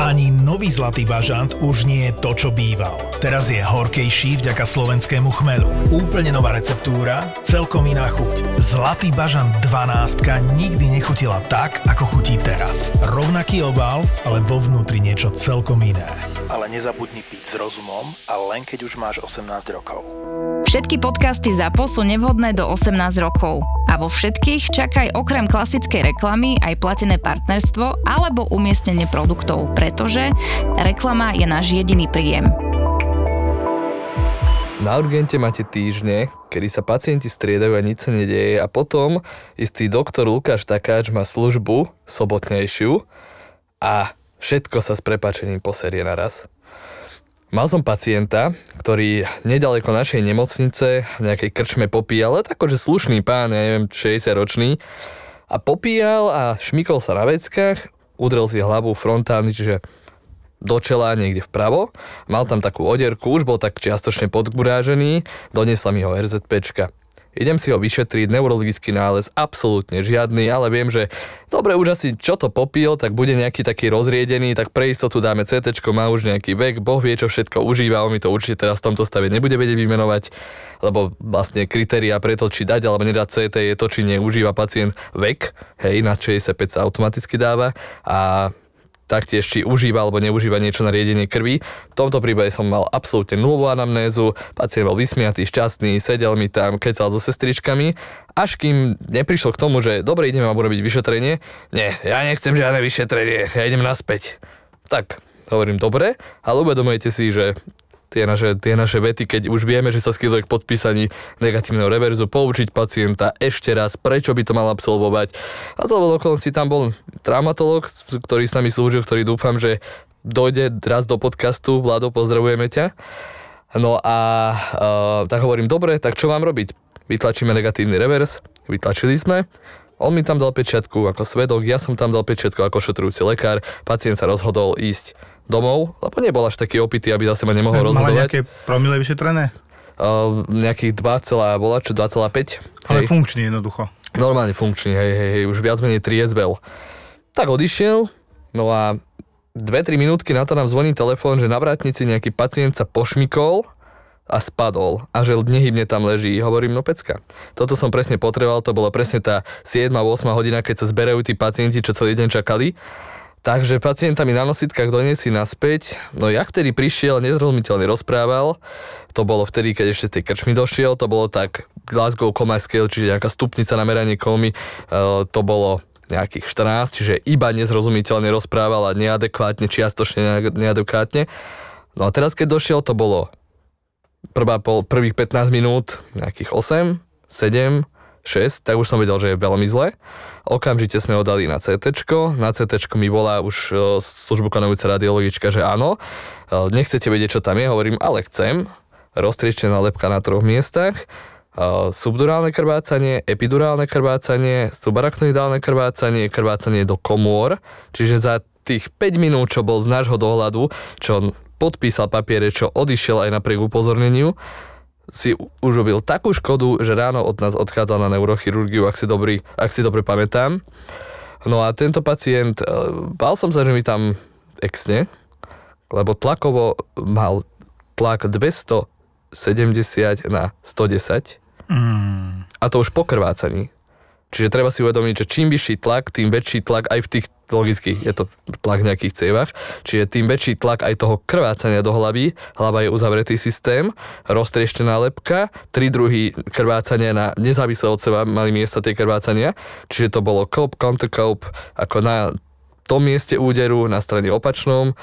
Ani nový Zlatý bažant už nie je to, čo býval. Teraz je horkejší vďaka slovenskému chmelu. Úplne nová receptúra, celkom iná chuť. Zlatý bažant 12 nikdy nechutila tak, ako chutí teraz. Rovnaký obal, ale vo vnútri niečo celkom iné. Ale nezabudni piť s rozumom a len keď už máš 18 rokov. Všetky podcasty ZAPO sú nevhodné do 18 rokov. A vo všetkých čakaj okrem klasickej reklamy aj platené partnerstvo alebo umiestnenie produktov, pretože reklama je náš jediný príjem. Na urgente máte týždne, kedy sa pacienti striedajú a nič sa nedieje a potom istý doktor Lukáš Takáč má službu sobotnejšiu a všetko sa s prepačením poserie naraz. Mal som pacienta, ktorý nedaleko našej nemocnice v nejakej krčme popíjal, ale akože slušný pán, ja neviem, 60 ročný, a popíjal a šmykol sa na veckách, udrel si hlavu frontálny, čiže do čela niekde vpravo. Mal tam takú odierku, už bol tak čiastočne podgurážený, doniesla mi ho RZPčka. Idem si ho vyšetriť, neurologický nález absolútne žiadny, ale viem, že dobre, už asi čo to popil, tak bude nejaký taký rozriedený, tak pre istotu dáme CT, má už nejaký vek, Boh vie, čo všetko užíva, on mi to určite teraz v tomto stave nebude vedieť vymenovať, lebo vlastne kritéria pre to, či dať alebo nedať CT je to, či neužíva pacient vek, hej, na 65 sa automaticky dáva a taktiež či užíva alebo neužíva niečo na riedenie krvi. V tomto prípade som mal absolútne nulovú anamnézu, pacient bol vysmiatý, šťastný, sedel mi tam, kecal so sestričkami, až kým neprišlo k tomu, že dobre, ideme vám urobiť vyšetrenie. Nie, ja nechcem žiadne vyšetrenie, ja idem naspäť. Tak, hovorím dobre, ale uvedomujete si, že tie naše, tie naše vety, keď už vieme, že sa skýzuje k podpísaní negatívneho reverzu, poučiť pacienta ešte raz, prečo by to mal absolvovať. A to okolností tam bol traumatolog, ktorý s nami slúžil, ktorý dúfam, že dojde raz do podcastu. Vlado, pozdravujeme ťa. No a uh, tak hovorím, dobre, tak čo mám robiť? Vytlačíme negatívny revers, vytlačili sme. On mi tam dal pečiatku ako svedok, ja som tam dal pečiatku ako šetrujúci lekár, pacient sa rozhodol ísť domov, lebo nebol až taký opitý, aby zase ma nemohol rozhodovať. Mala nejaké promile vyšetrené? Uh, nejakých 2, bola čo 2,5. Ale hej. funkčný jednoducho. Normálne funkčný, hej, hej, hej, už viac menej triezbel. Tak odišiel, no a 2-3 minútky na to nám zvoní telefón, že na vrátnici nejaký pacient sa pošmikol a spadol a že nehybne tam leží. Hovorím, no pecka. Toto som presne potreboval, to bola presne tá 7-8 hodina, keď sa zberajú tí pacienti, čo celý deň čakali. Takže pacienta mi na nositkách doniesli naspäť. No ja vtedy prišiel, nezrozumiteľne rozprával. To bolo vtedy, keď ešte tej krčmy došiel. To bolo tak Glasgow Scale, čiže nejaká stupnica na meranie komy. E, to bolo nejakých 14, čiže iba nezrozumiteľne rozprával a neadekvátne, čiastočne neadekvátne. No a teraz, keď došiel, to bolo prvá pol, prvých 15 minút, nejakých 8, 7, 6, tak už som vedel, že je veľmi zle. Okamžite sme ho dali na CT. Na CT mi volá už e, službu konujúca radiologička, že áno. E, nechcete vedieť, čo tam je? Hovorím, ale chcem. Roztrieštená lepka na troch miestach e, subdurálne krvácanie, epidurálne krvácanie, subaraknoidálne krvácanie, krvácanie do komôr, čiže za tých 5 minút, čo bol z nášho dohľadu, čo podpísal papiere, čo odišiel aj napriek upozorneniu, si už robil takú škodu, že ráno od nás odchádzal na neurochirurgiu, ak si, dobrý, ak si dobre pamätám. No a tento pacient, e, bál som sa, že mi tam exne, lebo tlakovo mal tlak 270 na 110 mm. a to už po krvácaní. Čiže treba si uvedomiť, že čím vyšší tlak, tým väčší tlak aj v tých, logicky je to tlak v nejakých cievach, čiže tým väčší tlak aj toho krvácania do hlavy, hlava je uzavretý systém, roztrieštená lepka, tri druhy krvácania na nezávisle od seba mali miesta tie krvácania, čiže to bolo cope, countercope, ako na tom mieste úderu, na strane opačnom,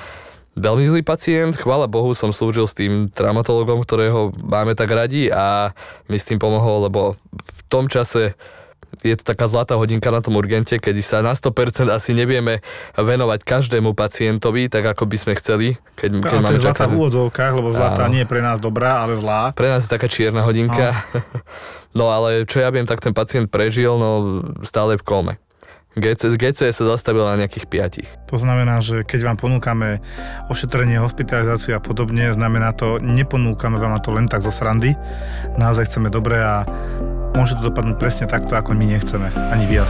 veľmi zlý pacient, chvála Bohu som slúžil s tým traumatologom, ktorého máme tak radi a mi s tým pomohol, lebo v tom čase je to taká zlatá hodinka na tom urgente, keď sa na 100% asi nevieme venovať každému pacientovi, tak ako by sme chceli. Keď, keď máme to je zlatá v úvodzovkách, lebo zlatá áno. nie je pre nás dobrá, ale zlá. Pre nás je taká čierna hodinka. No. no ale čo ja viem, tak ten pacient prežil, no stále v kome. GC, GC sa zastavila na nejakých piatich. To znamená, že keď vám ponúkame ošetrenie, hospitalizáciu a podobne, znamená to, neponúkame vám to len tak zo srandy. Naozaj chceme dobre a môže to dopadnúť presne takto, ako my nechceme, ani viac.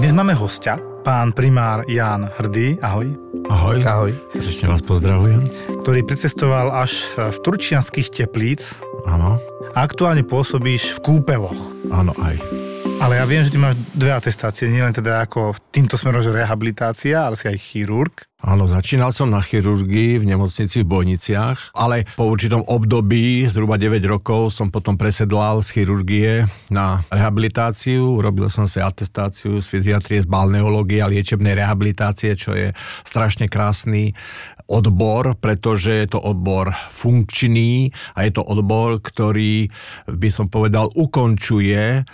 Dnes máme hostia, pán primár Jan Hrdý. Ahoj. Ahoj. Ahoj. Srdečne vás pozdravujem. Ktorý precestoval až z turčianských teplíc. Áno. A aktuálne pôsobíš v kúpeloch. Áno, aj. Ale ja viem, že ty máš dve atestácie, nielen teda ako v týmto smerom, že rehabilitácia, ale si aj chirurg. Áno, začínal som na chirurgii v nemocnici v Bojniciach, ale po určitom období, zhruba 9 rokov, som potom presedlal z chirurgie na rehabilitáciu. Robil som si atestáciu z fyziatrie, z balneológie a liečebnej rehabilitácie, čo je strašne krásny odbor, pretože je to odbor funkčný a je to odbor, ktorý by som povedal ukončuje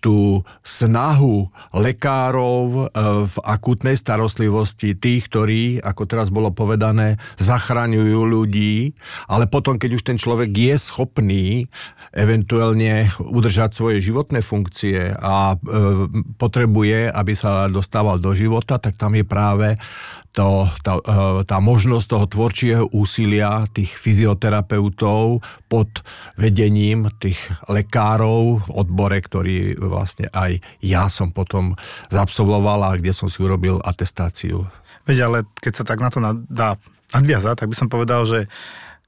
tú snahu lekárov e, v akútnej starostlivosti, tých, ktorí, ako teraz bolo povedané, zachraňujú ľudí, ale potom, keď už ten človek je schopný eventuálne udržať svoje životné funkcie a e, potrebuje, aby sa dostával do života, tak tam je práve to, tá, e, tá možnosť toho tvorčieho úsilia tých fyzioterapeutov pod vedením tých lekárov v odbore, ktorý vlastne aj ja som potom zabsolvoval a kde som si urobil atestáciu. Veď ale keď sa tak na to dá nadviazať, tak by som povedal, že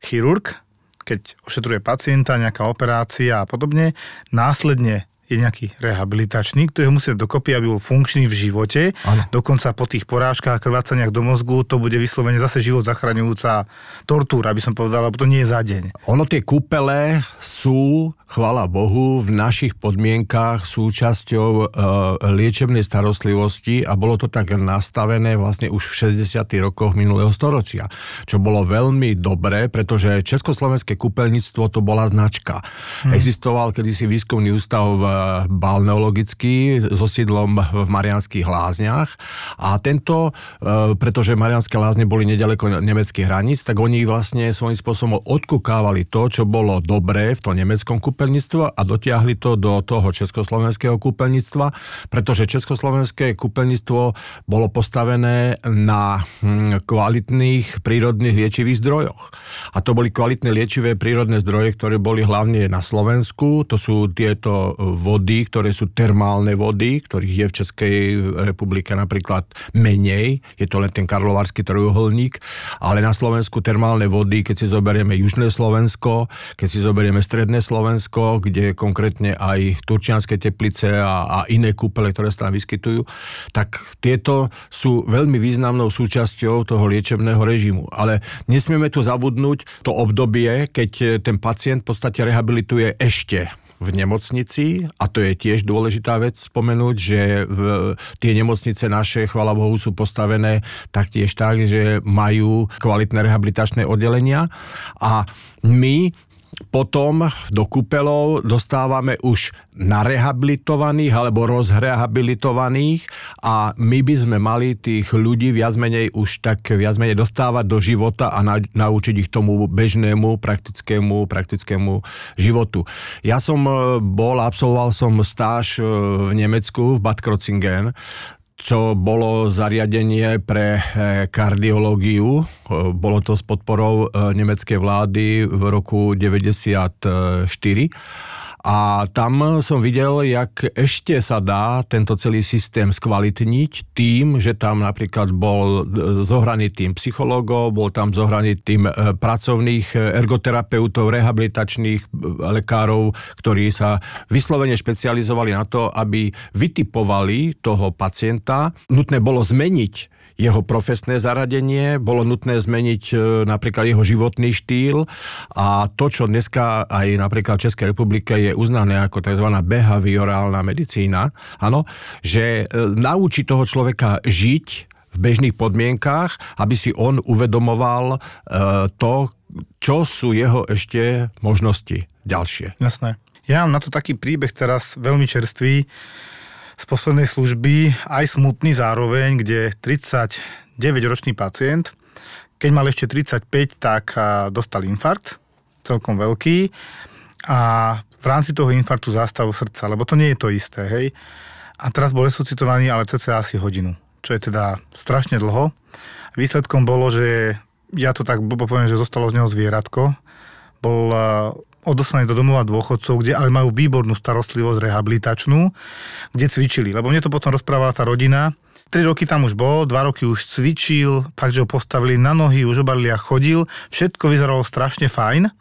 chirurg, keď ošetruje pacienta, nejaká operácia a podobne, následne je nejaký rehabilitačný, ktorý ho musí dokopy, aby bol funkčný v živote. Ano. Dokonca po tých porážkach a krvácaniach do mozgu to bude vyslovene zase život zachraňujúca tortúra, aby som povedal, lebo to nie je za deň. Ono tie kúpele sú, chvala Bohu, v našich podmienkách súčasťou e, liečebnej starostlivosti a bolo to tak nastavené vlastne už v 60. rokoch minulého storočia, čo bolo veľmi dobré, pretože Československé kúpeľníctvo to bola značka. Hmm. Existoval kedysi výskumný ústav v balneologický so sídlom v Marianských lázniach a tento, e, pretože Marianské lázne boli nedaleko nemeckých hraníc, tak oni vlastne svojím spôsobom odkúkávali to, čo bolo dobré v tom nemeckom kúpeľníctve a dotiahli to do toho československého kúpeľníctva, pretože československé kúpeľníctvo bolo postavené na hm, kvalitných prírodných liečivých zdrojoch. A to boli kvalitné liečivé prírodné zdroje, ktoré boli hlavne na Slovensku, to sú tieto vody, ktoré sú termálne vody, ktorých je v Českej republike napríklad menej, je to len ten karlovarský trojuholník, ale na Slovensku termálne vody, keď si zoberieme južné Slovensko, keď si zoberieme stredné Slovensko, kde konkrétne aj turčianske teplice a, a iné kúpele, ktoré sa tam vyskytujú, tak tieto sú veľmi významnou súčasťou toho liečebného režimu. Ale nesmieme tu zabudnúť to obdobie, keď ten pacient v podstate rehabilituje ešte v nemocnici a to je tiež dôležitá vec spomenúť, že v, tie nemocnice naše, chvala Bohu, sú postavené taktiež tak, že majú kvalitné rehabilitačné oddelenia. A my potom do kúpelov dostávame už narehabilitovaných alebo rozrehabilitovaných a my by sme mali tých ľudí viac menej už tak viac menej dostávať do života a na, naučiť ich tomu bežnému, praktickému, praktickému životu. Ja som e, bol, absolvoval som stáž e, v Nemecku, v Bad Krozingen, čo bolo zariadenie pre e, kardiológiu. E, bolo to s podporou e, nemeckej vlády v roku 1994 a tam som videl, jak ešte sa dá tento celý systém skvalitniť tým, že tam napríklad bol zohraný tým psychológov, bol tam zohraný tým e, pracovných e, ergoterapeutov, rehabilitačných e, lekárov, ktorí sa vyslovene špecializovali na to, aby vytipovali toho pacienta. Nutné bolo zmeniť jeho profesné zaradenie, bolo nutné zmeniť e, napríklad jeho životný štýl a to, čo dneska aj napríklad v Českej republike je uznané ako tzv. behaviorálna medicína, áno, že e, naučí toho človeka žiť v bežných podmienkách, aby si on uvedomoval e, to, čo sú jeho ešte možnosti ďalšie. Jasné. Ja mám na to taký príbeh teraz veľmi čerstvý z poslednej služby, aj smutný zároveň, kde 39-ročný pacient, keď mal ešte 35, tak dostal infarkt, celkom veľký a v rámci toho infarktu zastavu srdca, lebo to nie je to isté, hej. A teraz bol resuscitovaný, ale cca asi hodinu, čo je teda strašne dlho. Výsledkom bolo, že ja to tak poviem, že zostalo z neho zvieratko. Bol odoslaní do domova dôchodcov, kde ale majú výbornú starostlivosť rehabilitačnú, kde cvičili. Lebo mne to potom rozprávala tá rodina. Tri roky tam už bol, dva roky už cvičil, fakt, že ho postavili na nohy, už obalili a chodil. Všetko vyzeralo strašne fajn,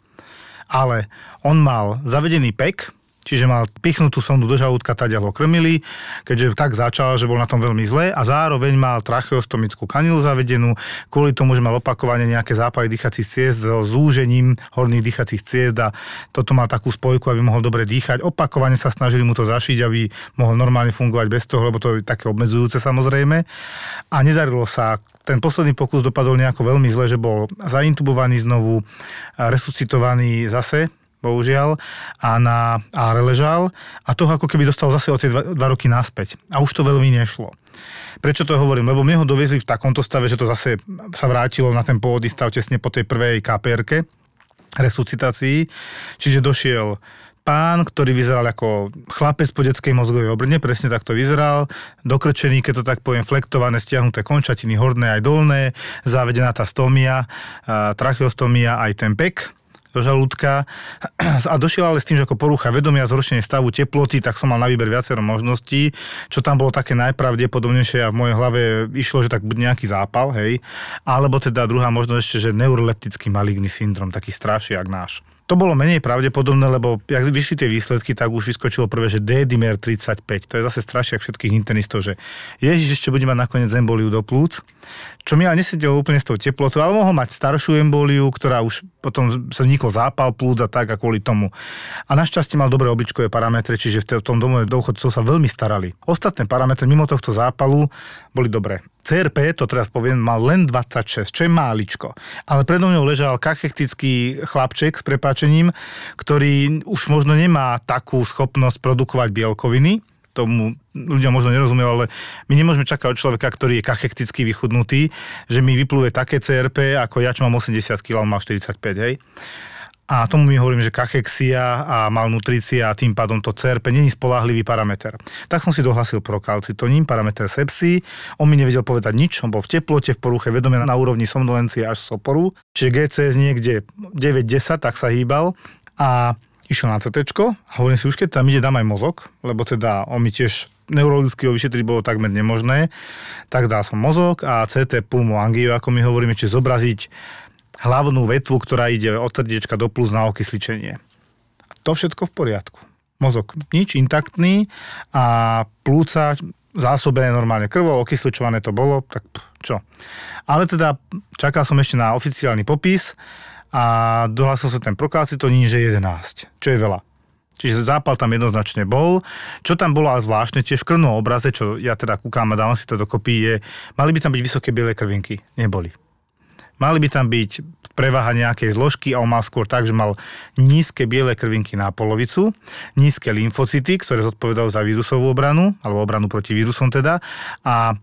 ale on mal zavedený pek, čiže mal pichnutú sondu do žalúdka, tadia ho krmili, keďže tak začal, že bol na tom veľmi zle a zároveň mal tracheostomickú kanilu zavedenú, kvôli tomu, že mal opakovane nejaké zápaly dýchacích ciest so zúžením horných dýchacích ciest a toto mal takú spojku, aby mohol dobre dýchať. Opakovane sa snažili mu to zašiť, aby mohol normálne fungovať bez toho, lebo to je také obmedzujúce samozrejme. A nedarilo sa ten posledný pokus dopadol nejako veľmi zle, že bol zaintubovaný znovu, resuscitovaný zase bohužiaľ, a, na, a ležal a toho ako keby dostal zase o tie dva, dva roky naspäť. A už to veľmi nešlo. Prečo to hovorím? Lebo mne ho doviezli v takomto stave, že to zase sa vrátilo na ten pôvodný stav tesne po tej prvej KPR resuscitácii. Čiže došiel pán, ktorý vyzeral ako chlapec po detskej mozgovej obrne, presne takto vyzeral, dokrčený, keď to tak poviem, flektované, stiahnuté končatiny, horné aj dolné, závedená tá stomia, tracheostomia, aj ten pek do žalúdka a došiel ale s tým, že ako porucha vedomia, zhoršenie stavu teploty, tak som mal na výber viacero možností, čo tam bolo také najpravdepodobnejšie a v mojej hlave išlo, že tak bude nejaký zápal, hej, alebo teda druhá možnosť ešte, že neuroleptický maligný syndrom, taký strašiak náš. To bolo menej pravdepodobné, lebo ak vyšli tie výsledky, tak už vyskočilo prvé, že D-dimer 35. To je zase strašiak všetkých internistov, že Ježiš ešte bude mať nakoniec emboliu do plúc, čo mi ale nesedelo úplne s tou teplotou, ale mohol mať staršiu emboliu, ktorá už potom sa vznikol zápal plúc a tak a kvôli tomu. A našťastie mal dobré obličkové parametre, čiže v tom domove dôchodcov sa veľmi starali. Ostatné parametre mimo tohto zápalu boli dobré. CRP, to teraz poviem, mal len 26, čo je máličko. Ale predo mňou ležal kachektický chlapček s prepáčením, ktorý už možno nemá takú schopnosť produkovať bielkoviny, tomu ľudia možno nerozumejú, ale my nemôžeme čakať od človeka, ktorý je kachekticky vychudnutý, že mi vyplúve také CRP, ako ja, čo mám 80 kg, mal 45, hej. A tomu my hovorím, že kachexia a malnutrícia a tým pádom to CRP není spolahlivý parameter. Tak som si dohlasil prokalcitonín, parameter sepsy. On mi nevedel povedať nič, on bol v teplote, v poruche vedomia na úrovni somnolencie až soporu. Čiže GCS niekde 9-10, tak sa hýbal. A išiel na CT a hovorím si, už keď tam ide, dám aj mozog, lebo teda on mi tiež neurologicky ho vyšetriť bolo takmer nemožné, tak dal som mozog a CT pulmoangiu, ako my hovoríme, či zobraziť hlavnú vetvu, ktorá ide od srdiečka do plus na okysličenie. To všetko v poriadku. Mozog nič, intaktný a plúca zásobené normálne krvou, okysličované to bolo, tak čo. Ale teda čakal som ešte na oficiálny popis a dohlásil som ten prokalcitonín, že 11, čo je veľa. Čiže zápal tam jednoznačne bol. Čo tam bolo ale zvláštne, tiež v krvnom obraze, čo ja teda kúkam a dávam si to dokopy, je, mali by tam byť vysoké biele krvinky. Neboli. Mali by tam byť prevaha nejakej zložky a on mal skôr tak, že mal nízke biele krvinky na polovicu, nízke lymfocyty, ktoré zodpovedajú za vírusovú obranu, alebo obranu proti vírusom teda, a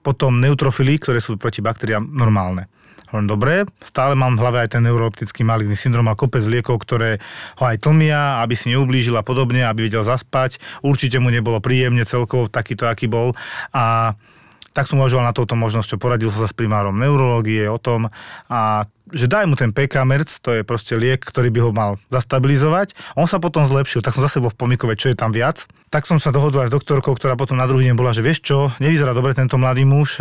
potom neutrofily, ktoré sú proti baktériám normálne. Hovorím, dobre, stále mám v hlave aj ten neuroleptický maligný syndrom a kopec liekov, ktoré ho aj tlmia, aby si neublížil a podobne, aby vedel zaspať. Určite mu nebolo príjemne celkovo takýto, aký bol. A tak som uvažoval na touto možnosťou, poradil som sa s primárom neurológie o tom a že daj mu ten PK-merc, to je proste liek, ktorý by ho mal zastabilizovať. On sa potom zlepšil, tak som zase bol v pomikove, čo je tam viac. Tak som sa dohodol aj s doktorkou, ktorá potom na druhý deň bola, že vieš čo, nevyzerá dobre tento mladý muž.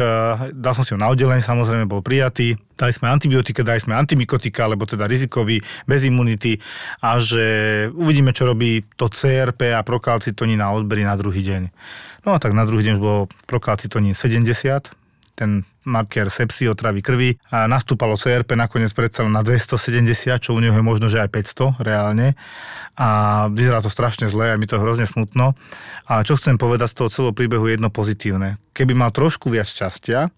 Dal som si ho na oddelenie, samozrejme bol prijatý. Dali sme antibiotika, dali sme antimikotika, lebo teda rizikový, bez imunity a že uvidíme, čo robí to CRP a prokalcitonín na odbery na druhý deň. No a tak na druhý deň už bolo prokalcitonín 70, ten marker sepsy, otravy krvi a nastúpalo CRP nakoniec predsa na 270, čo u neho je možno, že aj 500 reálne a vyzerá to strašne zle a mi to hrozne smutno. A čo chcem povedať z toho celého príbehu jedno pozitívne. Keby mal trošku viac šťastia,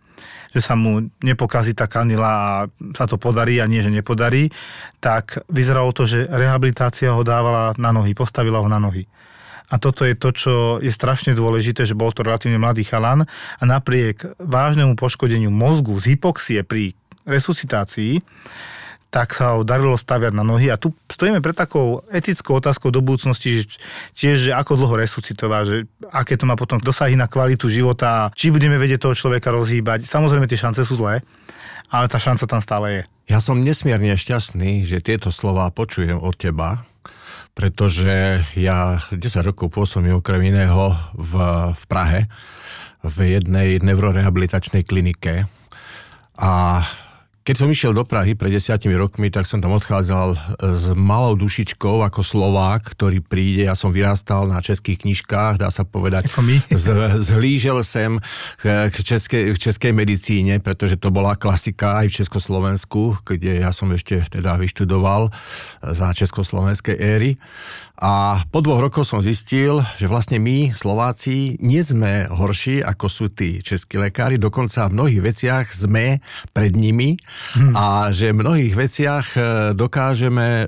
že sa mu nepokazí tá kanila a sa to podarí a nie, že nepodarí, tak vyzeralo to, že rehabilitácia ho dávala na nohy, postavila ho na nohy A toto je to, čo je strašne dôležité, že bol to relatívne mladý chalan a napriek vážnemu poškodeniu mozgu z hypoxie pri resuscitácii, tak sa ho darilo staviať na nohy. A tu stojíme pred takou etickou otázkou do budúcnosti, že tiež, že ako dlho resuscitovať, že aké to má potom dosahy na kvalitu života, či budeme vedieť toho človeka rozhýbať. Samozrejme, tie šance sú zlé, ale tá šanca tam stále je. Ja som nesmierne šťastný, že tieto slova počujem od teba, pretože ja 10 rokov pôsobím okrem iného v, v Prahe v jednej neurorehabilitačnej klinike. A keď som išiel do Prahy pred desiatimi rokmi, tak som tam odchádzal s malou dušičkou ako Slovák, ktorý príde. Ja som vyrastal na českých knižkách, dá sa povedať. Ako my. Z, zhlížel sem k českej, k českej medicíne, pretože to bola klasika aj v Československu, kde ja som ešte teda vyštudoval za československej éry. A po dvoch rokoch som zistil, že vlastne my, Slováci, nie sme horší, ako sú tí českí lekári, dokonca v mnohých veciach sme pred nimi hmm. a že v mnohých veciach e, dokážeme e,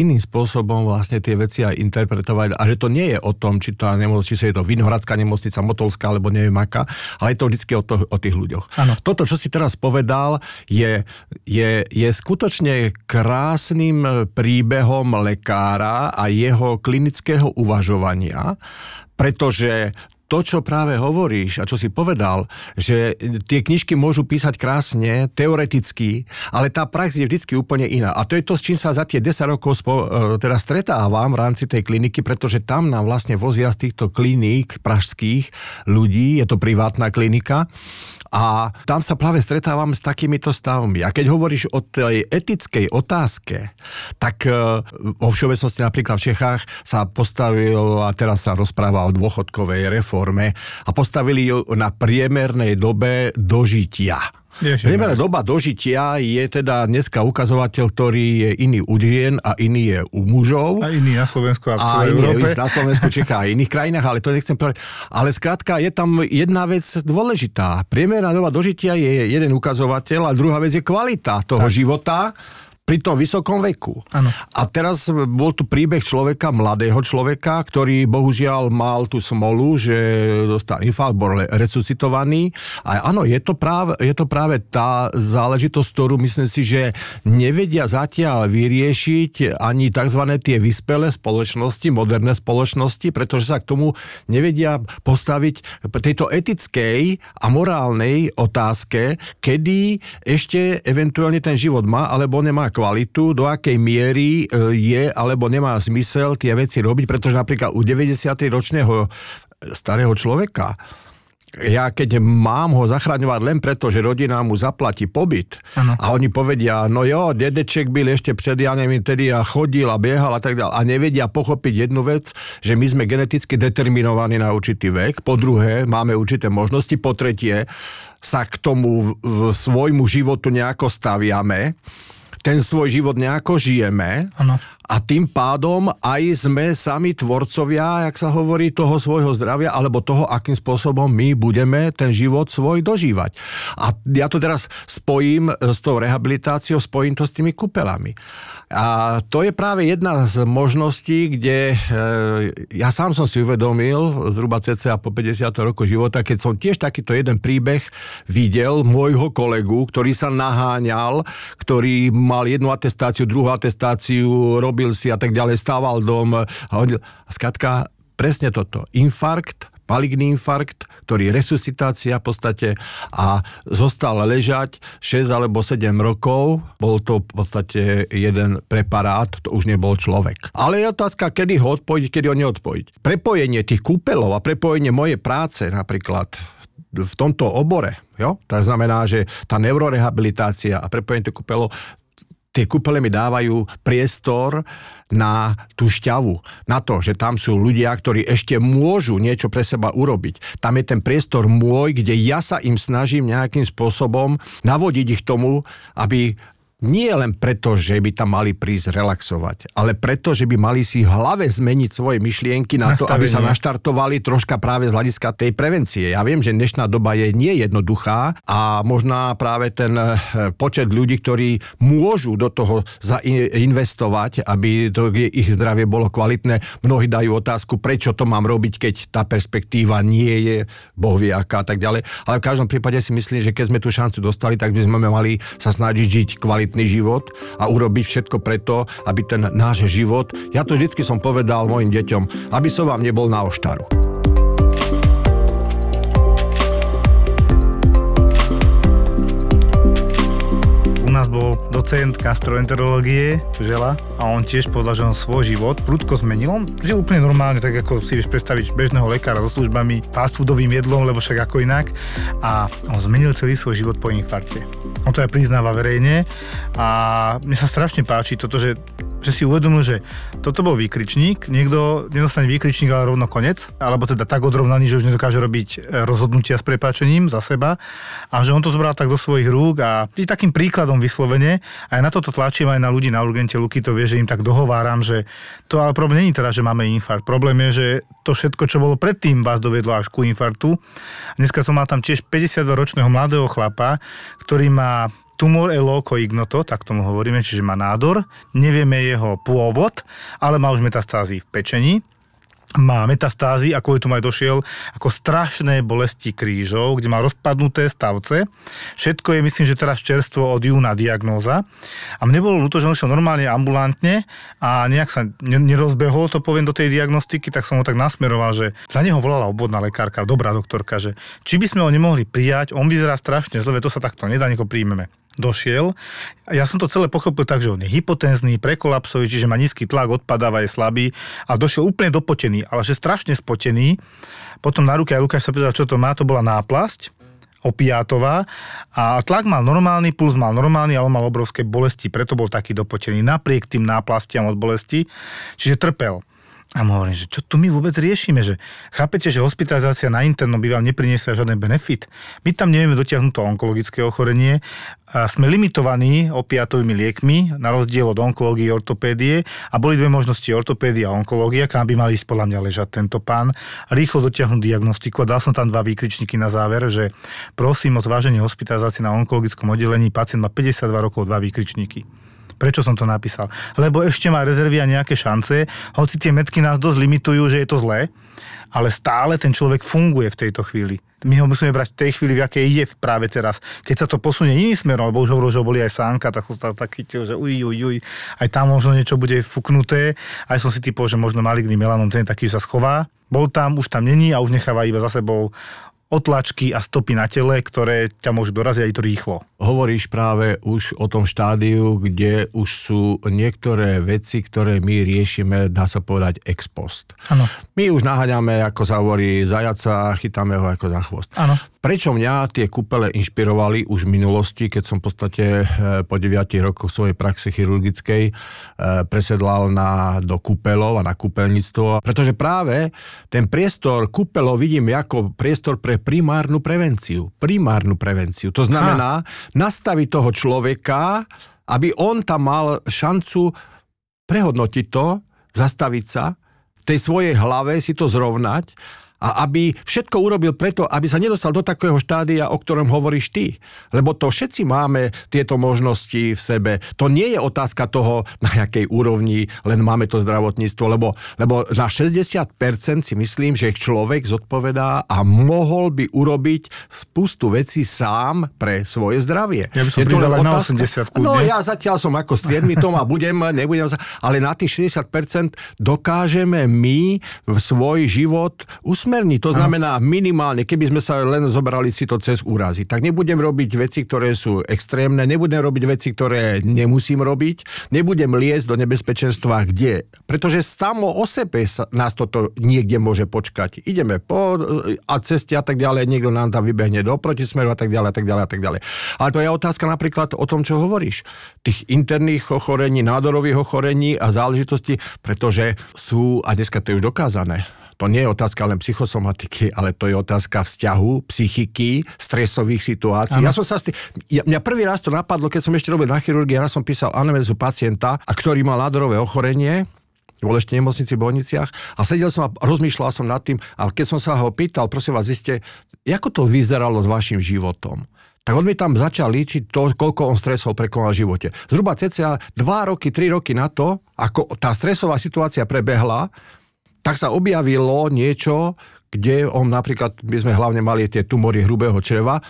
iným spôsobom vlastne tie veci aj interpretovať a že to nie je o tom, či, tá nemoc, či je to Vinohradská nemocnica, Motolská alebo neviem aká, ale je to vždy o, to, o tých ľuďoch. Ano. Toto, čo si teraz povedal, je, je, je skutočne krásnym príbehom lekára a jeho klinického uvažovania, pretože to, čo práve hovoríš a čo si povedal, že tie knižky môžu písať krásne, teoreticky, ale tá prax je vždy úplne iná. A to je to, s čím sa za tie 10 rokov spo, e, teda stretávam v rámci tej kliniky, pretože tam nám vlastne vozia z týchto kliník pražských ľudí, je to privátna klinika a tam sa práve stretávam s takýmito stavmi. A keď hovoríš o tej etickej otázke, tak e, vo všeobecnosti napríklad v Čechách sa postavil, a teraz sa rozpráva o dôchodkovej reforme, a postavili ju na priemernej dobe dožitia. Priemerná doba dožitia je teda dneska ukazovateľ, ktorý je iný u žien a iný je u mužov. A iný na Slovensku a v celej Európe. na Slovensku, Čechá a iných krajinách, ale to nechcem povedať. Ale skrátka je tam jedna vec dôležitá. Priemerná doba dožitia je jeden ukazovateľ a druhá vec je kvalita toho tak. života pri tom vysokom veku. Ano. A teraz bol tu príbeh človeka, mladého človeka, ktorý bohužiaľ mal tú smolu, že dostal infarkt, bol resuscitovaný. A áno, je to, práve, je to práve tá záležitosť, ktorú myslím si, že nevedia zatiaľ vyriešiť ani tzv. tie vyspelé spoločnosti, moderné spoločnosti, pretože sa k tomu nevedia postaviť tejto etickej a morálnej otázke, kedy ešte eventuálne ten život má alebo nemá kvalitu, do akej miery e, je alebo nemá zmysel tie veci robiť, pretože napríklad u 90-ročného starého človeka ja keď mám ho zachraňovať len preto, že rodina mu zaplatí pobyt ano. a oni povedia, no jo, dedeček byl ešte pred, ja neviem, tedy a chodil a biehal a tak ďalej a nevedia pochopiť jednu vec, že my sme geneticky determinovaní na určitý vek, po druhé máme určité možnosti, po tretie sa k tomu v, v svojmu životu nejako staviame ten svoj život nejako žijeme ano. A tým pádom aj sme sami tvorcovia, jak sa hovorí, toho svojho zdravia alebo toho, akým spôsobom my budeme ten život svoj dožívať. A ja to teraz spojím s tou rehabilitáciou, spojím to s tými kúpelami. A to je práve jedna z možností, kde e, ja sám som si uvedomil, zhruba cca po 50 roku života, keď som tiež takýto jeden príbeh videl môjho kolegu, ktorý sa naháňal, ktorý mal jednu atestáciu, druhú atestáciu, robil si a tak ďalej, stával dom. A, on, a skratka, presne toto. Infarkt, maligný infarkt, ktorý resuscitácia v podstate a zostal ležať 6 alebo 7 rokov. Bol to v podstate jeden preparát, to už nebol človek. Ale je otázka, kedy ho odpojiť, kedy ho neodpojiť. Prepojenie tých kúpelov a prepojenie mojej práce napríklad v tomto obore, jo? to znamená, že tá neurorehabilitácia a prepojenie tých kúpelov, tie kúpele mi dávajú priestor na tú šťavu, na to, že tam sú ľudia, ktorí ešte môžu niečo pre seba urobiť. Tam je ten priestor môj, kde ja sa im snažím nejakým spôsobom navodiť ich tomu, aby nie len preto, že by tam mali prísť relaxovať, ale preto, že by mali si v hlave zmeniť svoje myšlienky na to, aby sa naštartovali troška práve z hľadiska tej prevencie. Ja viem, že dnešná doba je nie jednoduchá a možná práve ten eh, počet ľudí, ktorí môžu do toho zainvestovať, aby to ich zdravie bolo kvalitné, mnohí dajú otázku, prečo to mám robiť, keď tá perspektíva nie je boh vie aká a tak ďalej. Ale v každom prípade si myslím, že keď sme tú šancu dostali, tak by sme mali sa snažiť žiť kvalitný život a urobiť všetko preto, aby ten náš život, ja to vždycky som povedal mojim deťom, aby som vám nebol na oštaru. Bol docent gastroenterológie Žela a on tiež povedal, že on svoj život prudko zmenil. On žil úplne normálne, tak ako si vieš predstaviť bežného lekára so službami, fast foodovým jedlom, lebo však ako inak. A on zmenil celý svoj život po infarte. On to aj priznáva verejne a mne sa strašne páči toto, že že si uvedomil, že toto bol výkričník, niekto nedostane výkričník, ale rovno konec, alebo teda tak odrovnaný, že už nedokáže robiť e, rozhodnutia s prepáčením za seba a že on to zobral tak do svojich rúk a je takým príkladom vyslovene a ja na toto tlačím aj na ľudí na urgente, Luky to vie, že im tak dohováram, že to ale problém není teda, že máme infarkt. Problém je, že to všetko, čo bolo predtým, vás dovedlo až ku infarktu. Dneska som mal tam tiež 52-ročného mladého chlapa, ktorý má tumor eloko ignoto, tak tomu hovoríme, čiže má nádor. Nevieme jeho pôvod, ale má už metastázy v pečení má metastázy a kvôli tomu aj došiel ako strašné bolesti krížov, kde má rozpadnuté stavce. Všetko je, myslím, že teraz čerstvo od júna diagnóza. A mne bolo ľúto, že on šiel normálne ambulantne a nejak sa nerozbehol, to poviem, do tej diagnostiky, tak som ho tak nasmeroval, že za neho volala obvodná lekárka, dobrá doktorka, že či by sme ho nemohli prijať, on vyzerá strašne zle, to sa takto nedá, ho príjmeme došiel. Ja som to celé pochopil tak, že on je hypotenzný, prekolapsový, čiže má nízky tlak, odpadáva, je slabý a došiel úplne dopotený, ale že strašne spotený. Potom na ruke aj Lukáš sa pýtal, čo to má, to bola náplasť opiátová a tlak mal normálny, puls mal normálny, ale mal obrovské bolesti, preto bol taký dopotený napriek tým náplastiam od bolesti, čiže trpel. A mu hovorím, že čo tu my vôbec riešime, že chápete, že hospitalizácia na internom by vám nepriniesie žiaden benefit. My tam nevieme dotiahnuť to onkologické ochorenie, a sme limitovaní opiatovými liekmi, na rozdiel od onkológie a ortopédie a boli dve možnosti ortopédia a onkológia, kam by mali podľa mňa ležať tento pán. Rýchlo dotiahnuť diagnostiku a dal som tam dva výkričníky na záver, že prosím o zváženie hospitalizácie na onkologickom oddelení, pacient má 52 rokov, dva výkričníky. Prečo som to napísal? Lebo ešte má rezervy a nejaké šance, hoci tie metky nás dosť limitujú, že je to zlé, ale stále ten človek funguje v tejto chvíli. My ho musíme brať v tej chvíli, v akej ide práve teraz. Keď sa to posunie iným smerom, lebo už hovoril, že boli aj sánka, tak som sa tak chytil, že uj, uj, uj, aj tam možno niečo bude fuknuté. Aj som si typol, že možno maligný melanom, ten je taký, že sa schová. Bol tam, už tam není a už necháva iba za sebou otlačky a stopy na tele, ktoré ťa môžu doraziť aj to rýchlo. Hovoríš práve už o tom štádiu, kde už sú niektoré veci, ktoré my riešime, dá sa povedať, ex post. Ano. My už naháňame, ako sa hovorí, zajaca, chytáme ho ako za chvost. Ano. Prečo mňa tie kúpele inšpirovali už v minulosti, keď som v podstate eh, po 9 rokoch svojej praxe chirurgickej eh, presedlal na, do kúpelov a na kúpeľníctvo? Pretože práve ten priestor kúpelov vidím ako priestor pre primárnu prevenciu. Primárnu prevenciu. To znamená ha. nastaviť toho človeka, aby on tam mal šancu prehodnotiť to, zastaviť sa, tej svojej hlave si to zrovnať a aby všetko urobil preto, aby sa nedostal do takého štádia, o ktorom hovoríš ty. Lebo to všetci máme tieto možnosti v sebe. To nie je otázka toho, na jakej úrovni len máme to zdravotníctvo, lebo, lebo na 60% si myslím, že človek zodpovedá a mohol by urobiť spustu vecí sám pre svoje zdravie. Ja by som je to len na 80 No ja zatiaľ som ako tom a budem, nebudem, ale na tých 60% dokážeme my v svoj život usmerniť usmerniť. To znamená minimálne, keby sme sa len zobrali si to cez úrazy, tak nebudem robiť veci, ktoré sú extrémne, nebudem robiť veci, ktoré nemusím robiť, nebudem liesť do nebezpečenstva, kde. Pretože samo o sebe nás toto niekde môže počkať. Ideme po a ceste a tak ďalej, niekto nám tam vybehne do protismeru a tak ďalej a tak ďalej a tak ďalej. Ale to je otázka napríklad o tom, čo hovoríš. Tých interných ochorení, nádorových ochorení a záležitostí, pretože sú, a dneska to je už dokázané, To nie je otázka len psychosomatiky, ale to je otázka vzťahu, psychiky, stresových situácií. Ano. Ja som sa tý... ja, mňa prvý raz to napadlo, keď som ešte robil na chirurgii, ja som písal anamnézu pacienta, a ktorý mal nádorové ochorenie, bol ešte nemocnici v Bojniciach a sedel som a rozmýšľal som nad tým a keď som sa ho pýtal, prosím vás, vy ste, ako to vyzeralo s vašim životom? tak on mi tam začal líčiť to, koľko on stresov prekonal v živote. Zhruba cca 2 roky, 3 roky na to, ako tá stresová situácia prebehla, tak sa objavilo niečo, kde on napríklad, my sme hlavne mali tie tumory hrubého čreva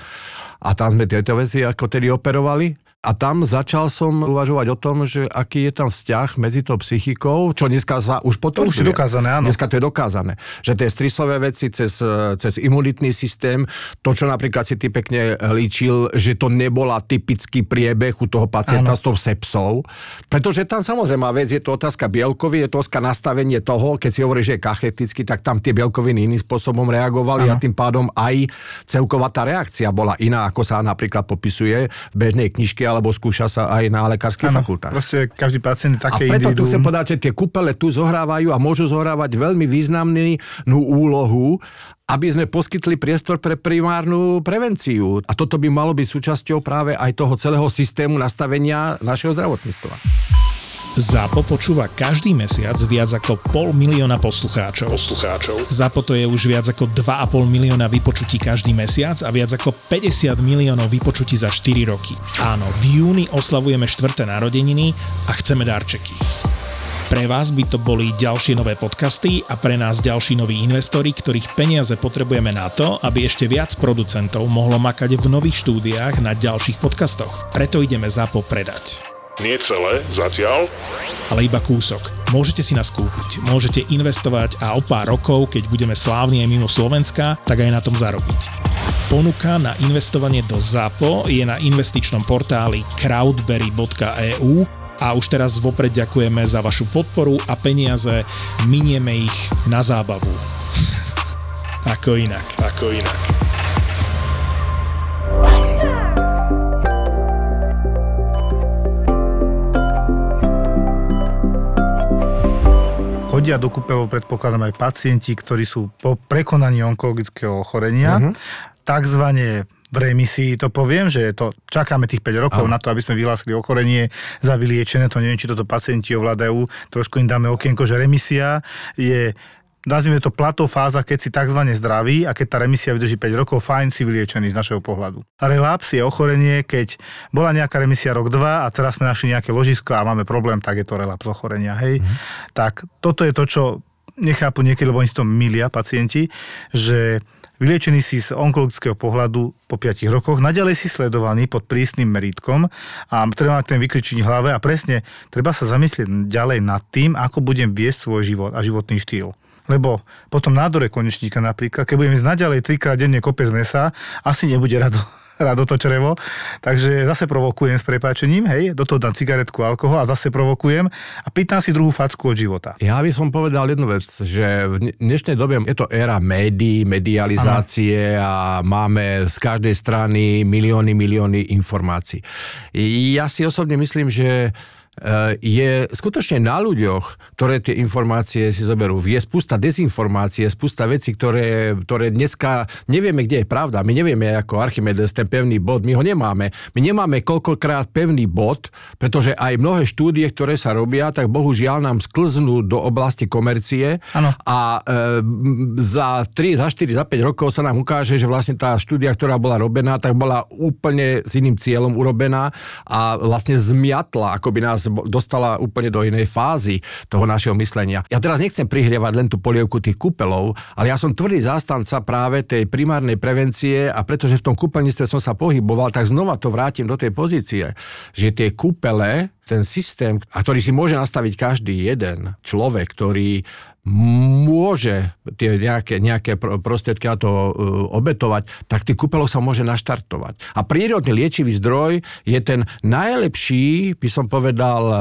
a tam sme tieto veci ako tedy operovali a tam začal som uvažovať o tom, že aký je tam vzťah medzi tou psychikou, čo dneska sa už potvrdzuje. To už je dokázané, áno. Dneska to je dokázané. Že tie stresové veci cez, cez imunitný systém, to, čo napríklad si ty pekne líčil, že to nebola typický priebeh u toho pacienta áno. s tou sepsou. Pretože tam samozrejme vec je to otázka bielkovy, je to otázka nastavenie toho, keď si hovorí, že je kachetický, tak tam tie bielkoviny iným spôsobom reagovali áno. a tým pádom aj celková tá reakcia bola iná, ako sa napríklad popisuje v bežnej knižke alebo skúša sa aj na lekárskych fakultách. Proste každý pacient také A preto individuum. tu chcem povedať, že tie kúpele tu zohrávajú a môžu zohrávať veľmi významnú úlohu aby sme poskytli priestor pre primárnu prevenciu. A toto by malo byť súčasťou práve aj toho celého systému nastavenia našeho zdravotníctva. ZAPO počúva každý mesiac viac ako pol milióna poslucháčov. poslucháčov. ZAPO to je už viac ako 2,5 milióna vypočutí každý mesiac a viac ako 50 miliónov vypočutí za 4 roky. Áno, v júni oslavujeme štvrté narodeniny a chceme darčeky. Pre vás by to boli ďalšie nové podcasty a pre nás ďalší noví investori, ktorých peniaze potrebujeme na to, aby ešte viac producentov mohlo makať v nových štúdiách na ďalších podcastoch. Preto ideme ZAPO predať. Nie celé, zatiaľ. Ale iba kúsok. Môžete si nás kúpiť, môžete investovať a o pár rokov, keď budeme slávni aj mimo Slovenska, tak aj na tom zarobiť. Ponuka na investovanie do ZAPO je na investičnom portáli crowdberry.eu a už teraz vopred ďakujeme za vašu podporu a peniaze minieme ich na zábavu. ako inak, ako inak. Chodia do kúpeľov, predpokladám aj pacienti, ktorí sú po prekonaní onkologického ochorenia, uh-huh. takzvané v remisii, to poviem, že to čakáme tých 5 rokov Aha. na to, aby sme vyhlásili ochorenie za vyliečené, to neviem, či toto pacienti ovládajú, trošku im dáme okienko, že remisia je nazvime to platou fáza, keď si tzv. zdravý a keď tá remisia vydrží 5 rokov, fajn si vyliečený z našeho pohľadu. Relaps je ochorenie, keď bola nejaká remisia rok 2 a teraz sme našli nejaké ložisko a máme problém, tak je to relaps ochorenia. Hej? Mm. Tak toto je to, čo nechápu niekedy, lebo oni si to milia pacienti, že vyliečený si z onkologického pohľadu po 5 rokoch, naďalej si sledovaný pod prísnym meritkom a treba ten vykričiť v hlave a presne treba sa zamyslieť ďalej nad tým, ako budem viesť svoj život a životný štýl. Lebo potom nádore konečníka napríklad, keď budem ísť naďalej trikrát denne kopec mesa, asi nebude rado, rado to črevo. Takže zase provokujem s prepáčením, hej, do toho dám cigaretku, alkohol a zase provokujem a pýtam si druhú facku od života. Ja by som povedal jednu vec, že v dnešnej dobe je to éra médií, medializácie ano. a máme z každej strany milióny, milióny informácií. Ja si osobne myslím, že je skutočne na ľuďoch, ktoré tie informácie si zoberú. Je spústa dezinformácie, spústa vecí, ktoré, ktoré dneska nevieme, kde je pravda. My nevieme ako Archimedes ten pevný bod, my ho nemáme. My nemáme koľkokrát pevný bod, pretože aj mnohé štúdie, ktoré sa robia, tak bohužiaľ nám sklznú do oblasti komercie ano. a e, za 3, za 4, za 5 rokov sa nám ukáže, že vlastne tá štúdia, ktorá bola robená, tak bola úplne s iným cieľom urobená a vlastne zmiatla akoby nás nás dostala úplne do inej fázy toho našeho myslenia. Ja teraz nechcem prihrievať len tú polievku tých kúpelov, ale ja som tvrdý zástanca práve tej primárnej prevencie a pretože v tom kúpeľníctve som sa pohyboval, tak znova to vrátim do tej pozície, že tie kúpele, ten systém, a ktorý si môže nastaviť každý jeden človek, ktorý môže tie nejaké, nejaké prostriedky na to uh, obetovať, tak tých kúpelov sa môže naštartovať. A prírodný liečivý zdroj je ten najlepší, by som povedal, uh,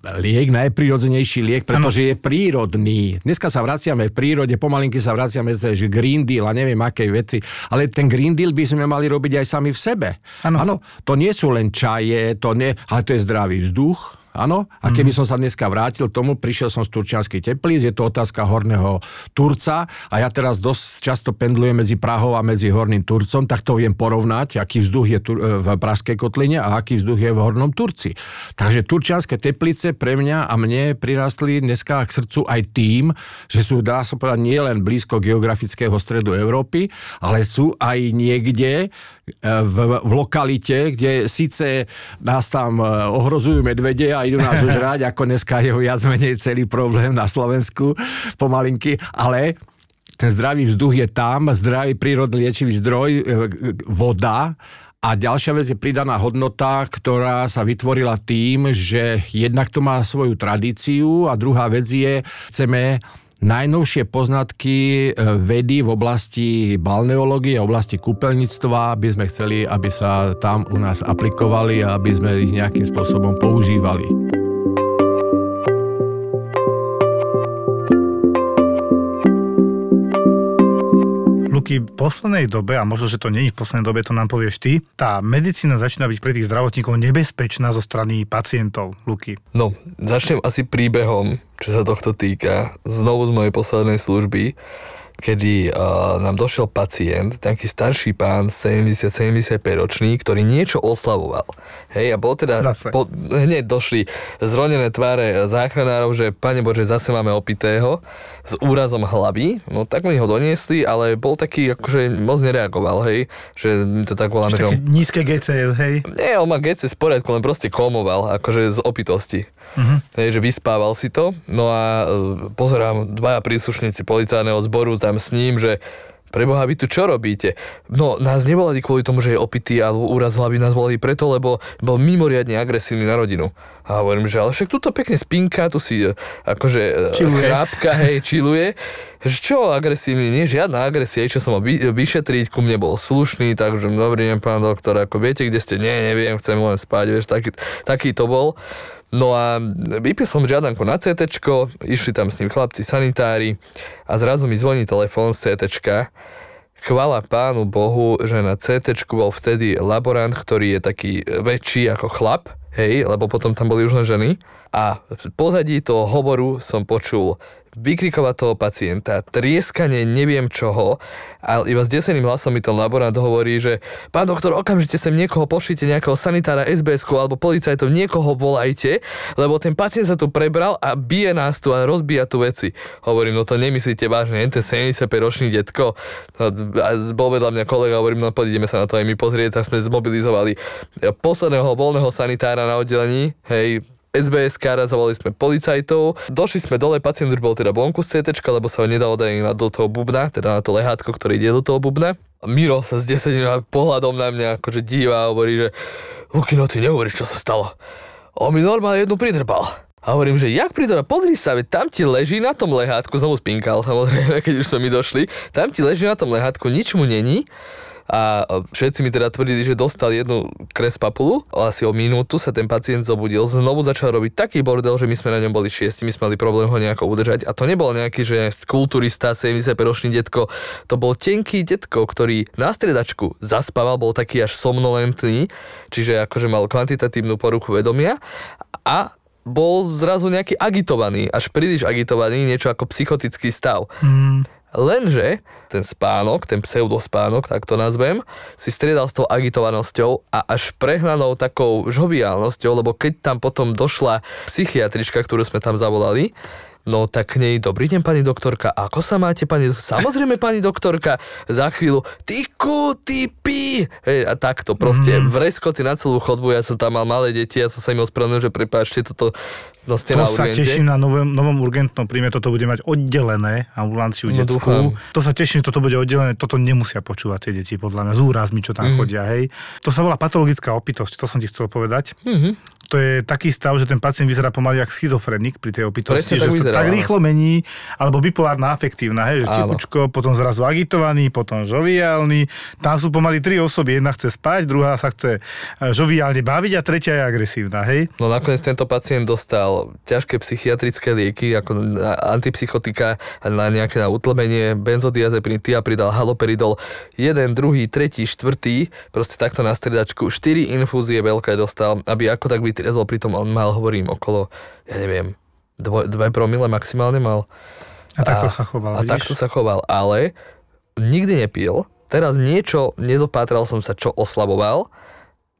liek, najprirodzenejší liek, pretože ano. je prírodný. Dneska sa vraciame v prírode, pomalinky sa vraciame že Green Deal a neviem akej veci, ale ten Green Deal by sme mali robiť aj sami v sebe. Áno, to nie sú len čaje, to nie, ale to je zdravý vzduch, Áno, a keby som sa dneska vrátil tomu, prišiel som z Turčianskej teplíc, je to otázka horného Turca a ja teraz dosť často pendlujem medzi Prahou a medzi horným Turcom, tak to viem porovnať, aký vzduch je v Pražskej kotline a aký vzduch je v hornom Turci. Takže Turčianske teplice pre mňa a mne prirastli dneska k srdcu aj tým, že sú, dá sa povedať, nie len blízko geografického stredu Európy, ale sú aj niekde e, v, v lokalite, kde síce nás tam e, ohrozujú medvede a idú nás žrať, ako dneska je viac menej celý problém na Slovensku pomalinky, ale ten zdravý vzduch je tam, zdravý prírodný liečivý zdroj, e, voda a ďalšia vec je pridaná hodnota, ktorá sa vytvorila tým, že jednak to má svoju tradíciu a druhá vec je, chceme najnovšie poznatky e, vedy v oblasti balneológie, oblasti kúpeľníctva, aby sme chceli, aby sa tam u nás aplikovali a aby sme ich nejakým spôsobom používali. Luky, v poslednej dobe, a možno, že to nie je v poslednej dobe, to nám povieš ty, tá medicína začína byť pre tých zdravotníkov nebezpečná zo strany pacientov. Luky. No, začnem asi príbehom, čo sa tohto týka, znovu z mojej poslednej služby kedy uh, nám došiel pacient, taký starší pán, 70-75 ročný, ktorý niečo oslavoval. Hej, a bol teda, po, hneď došli zronené tváre záchranárov, že pane Bože, zase máme opitého s úrazom hlavy, no tak mi ho doniesli, ale bol taký, akože moc nereagoval, hej, že my to tak voláme, že on... nízke GCS, hej? Nie, on má GCS v poriadku, len proste komoval, akože z opitosti. Uh-huh. Hej, že vyspával si to, no a e, pozerám, dvaja príslušníci policajného zboru tam s ním, že Preboha, vy tu čo robíte? No, nás nevolali kvôli tomu, že je opitý alebo úraz hlavy, nás volali preto, lebo bol mimoriadne agresívny na rodinu. A hovorím, že ale však tuto pekne spinka, tu si e, akože e, čiluje. chrápka, hej, čiluje. Že čo agresívny? Nie, žiadna agresia, čo som vy, vyšetriť, ku mne bol slušný, takže dobrý deň, pán doktor, ako viete, kde ste? Nie, neviem, chcem len spať, vieš, taký, taký to bol. No a vypil som žiadanku na CT, išli tam s ním chlapci sanitári a zrazu mi zvoní telefón z CT. Chvala pánu Bohu, že na CT bol vtedy laborant, ktorý je taký väčší ako chlap, hej, lebo potom tam boli už len ženy. A v pozadí toho hovoru som počul vykrikovať toho pacienta, trieskanie neviem čoho a iba s deseným hlasom mi ten laborant hovorí, že pán doktor, okamžite sem niekoho pošlite, nejakého sanitára SBS alebo policajtov, niekoho volajte, lebo ten pacient sa tu prebral a bije nás tu a rozbíja tu veci. Hovorím, no to nemyslíte vážne, ten 75 ročný detko. A bol vedľa mňa kolega, hovorím, no poďme sa na to aj my pozrieť, tak sme zmobilizovali posledného voľného sanitára na oddelení, hej, SBS kára, zavolali sme policajtov, došli sme dole, pacient už bol teda vonku z CT, lebo sa ho nedalo dať do toho bubna, teda na to lehátko, ktoré ide do toho bubna. Miro sa s desetiným pohľadom na mňa akože díva a hovorí, že Lukino, ty neuveríš, čo sa stalo. On mi normálne jednu pridrbal. A hovorím, že jak pridrbal, podri sa, veď tam ti leží na tom lehátku, znovu spinkal samozrejme, keď už sme mi došli, tam ti leží na tom lehátku, nič mu není a všetci mi teda tvrdili, že dostal jednu kres papulu, asi o minútu sa ten pacient zobudil, znovu začal robiť taký bordel, že my sme na ňom boli šiesti, my sme mali problém ho nejako udržať a to nebol nejaký, že kulturista, 70 ročný detko, to bol tenký detko, ktorý na striedačku zaspával, bol taký až somnolentný, čiže akože mal kvantitatívnu poruchu vedomia a bol zrazu nejaký agitovaný, až príliš agitovaný, niečo ako psychotický stav. Mm. Lenže ten spánok, ten pseudospánok, tak to nazvem, si striedal s tou agitovanosťou a až prehnanou takou žoviálnosťou, lebo keď tam potom došla psychiatrička, ktorú sme tam zavolali, No tak k nej, dobrý deň pani doktorka, ako sa máte pani doktorka? Samozrejme pani doktorka, za chvíľu, ty ku, ty pí. Hej, a takto proste, mm. vreskoty na celú chodbu, ja som tam mal malé deti, ja som sa im ospravedlnil, že prepáčte, toto no ste to na sa teším na novom, novom urgentnom príjme, toto bude mať oddelené ambulanciu no, detskú. To sa teším, toto bude oddelené, toto nemusia počúvať tie deti, podľa mňa, z úrazmi, čo tam mm. chodia, hej. To sa volá patologická opitosť, to som ti chcel povedať. Mm-hmm to je taký stav, že ten pacient vyzerá pomaly ako schizofrenik pri tej opitosti, že vyzerá, sa tak rýchlo mení, alebo bipolárna afektívna, hej, že tichučko, potom zrazu agitovaný, potom žoviálny. Tam sú pomaly tri osoby, jedna chce spať, druhá sa chce e, žoviálne baviť a tretia je agresívna, hej. No nakoniec tento pacient dostal ťažké psychiatrické lieky, ako antipsychotika na nejaké na utlmenie, benzodiazepiny, pridal haloperidol, jeden, druhý, tretí, štvrtý, proste takto na stredačku, štyri infúzie veľké dostal, aby ako tak by vytriezol, pritom on mal, hovorím, okolo, ja neviem, 2 promile maximálne mal. A takto a, sa choval, A vidíš? takto sa choval, ale nikdy nepil. Teraz niečo, nedopátral som sa, čo oslaboval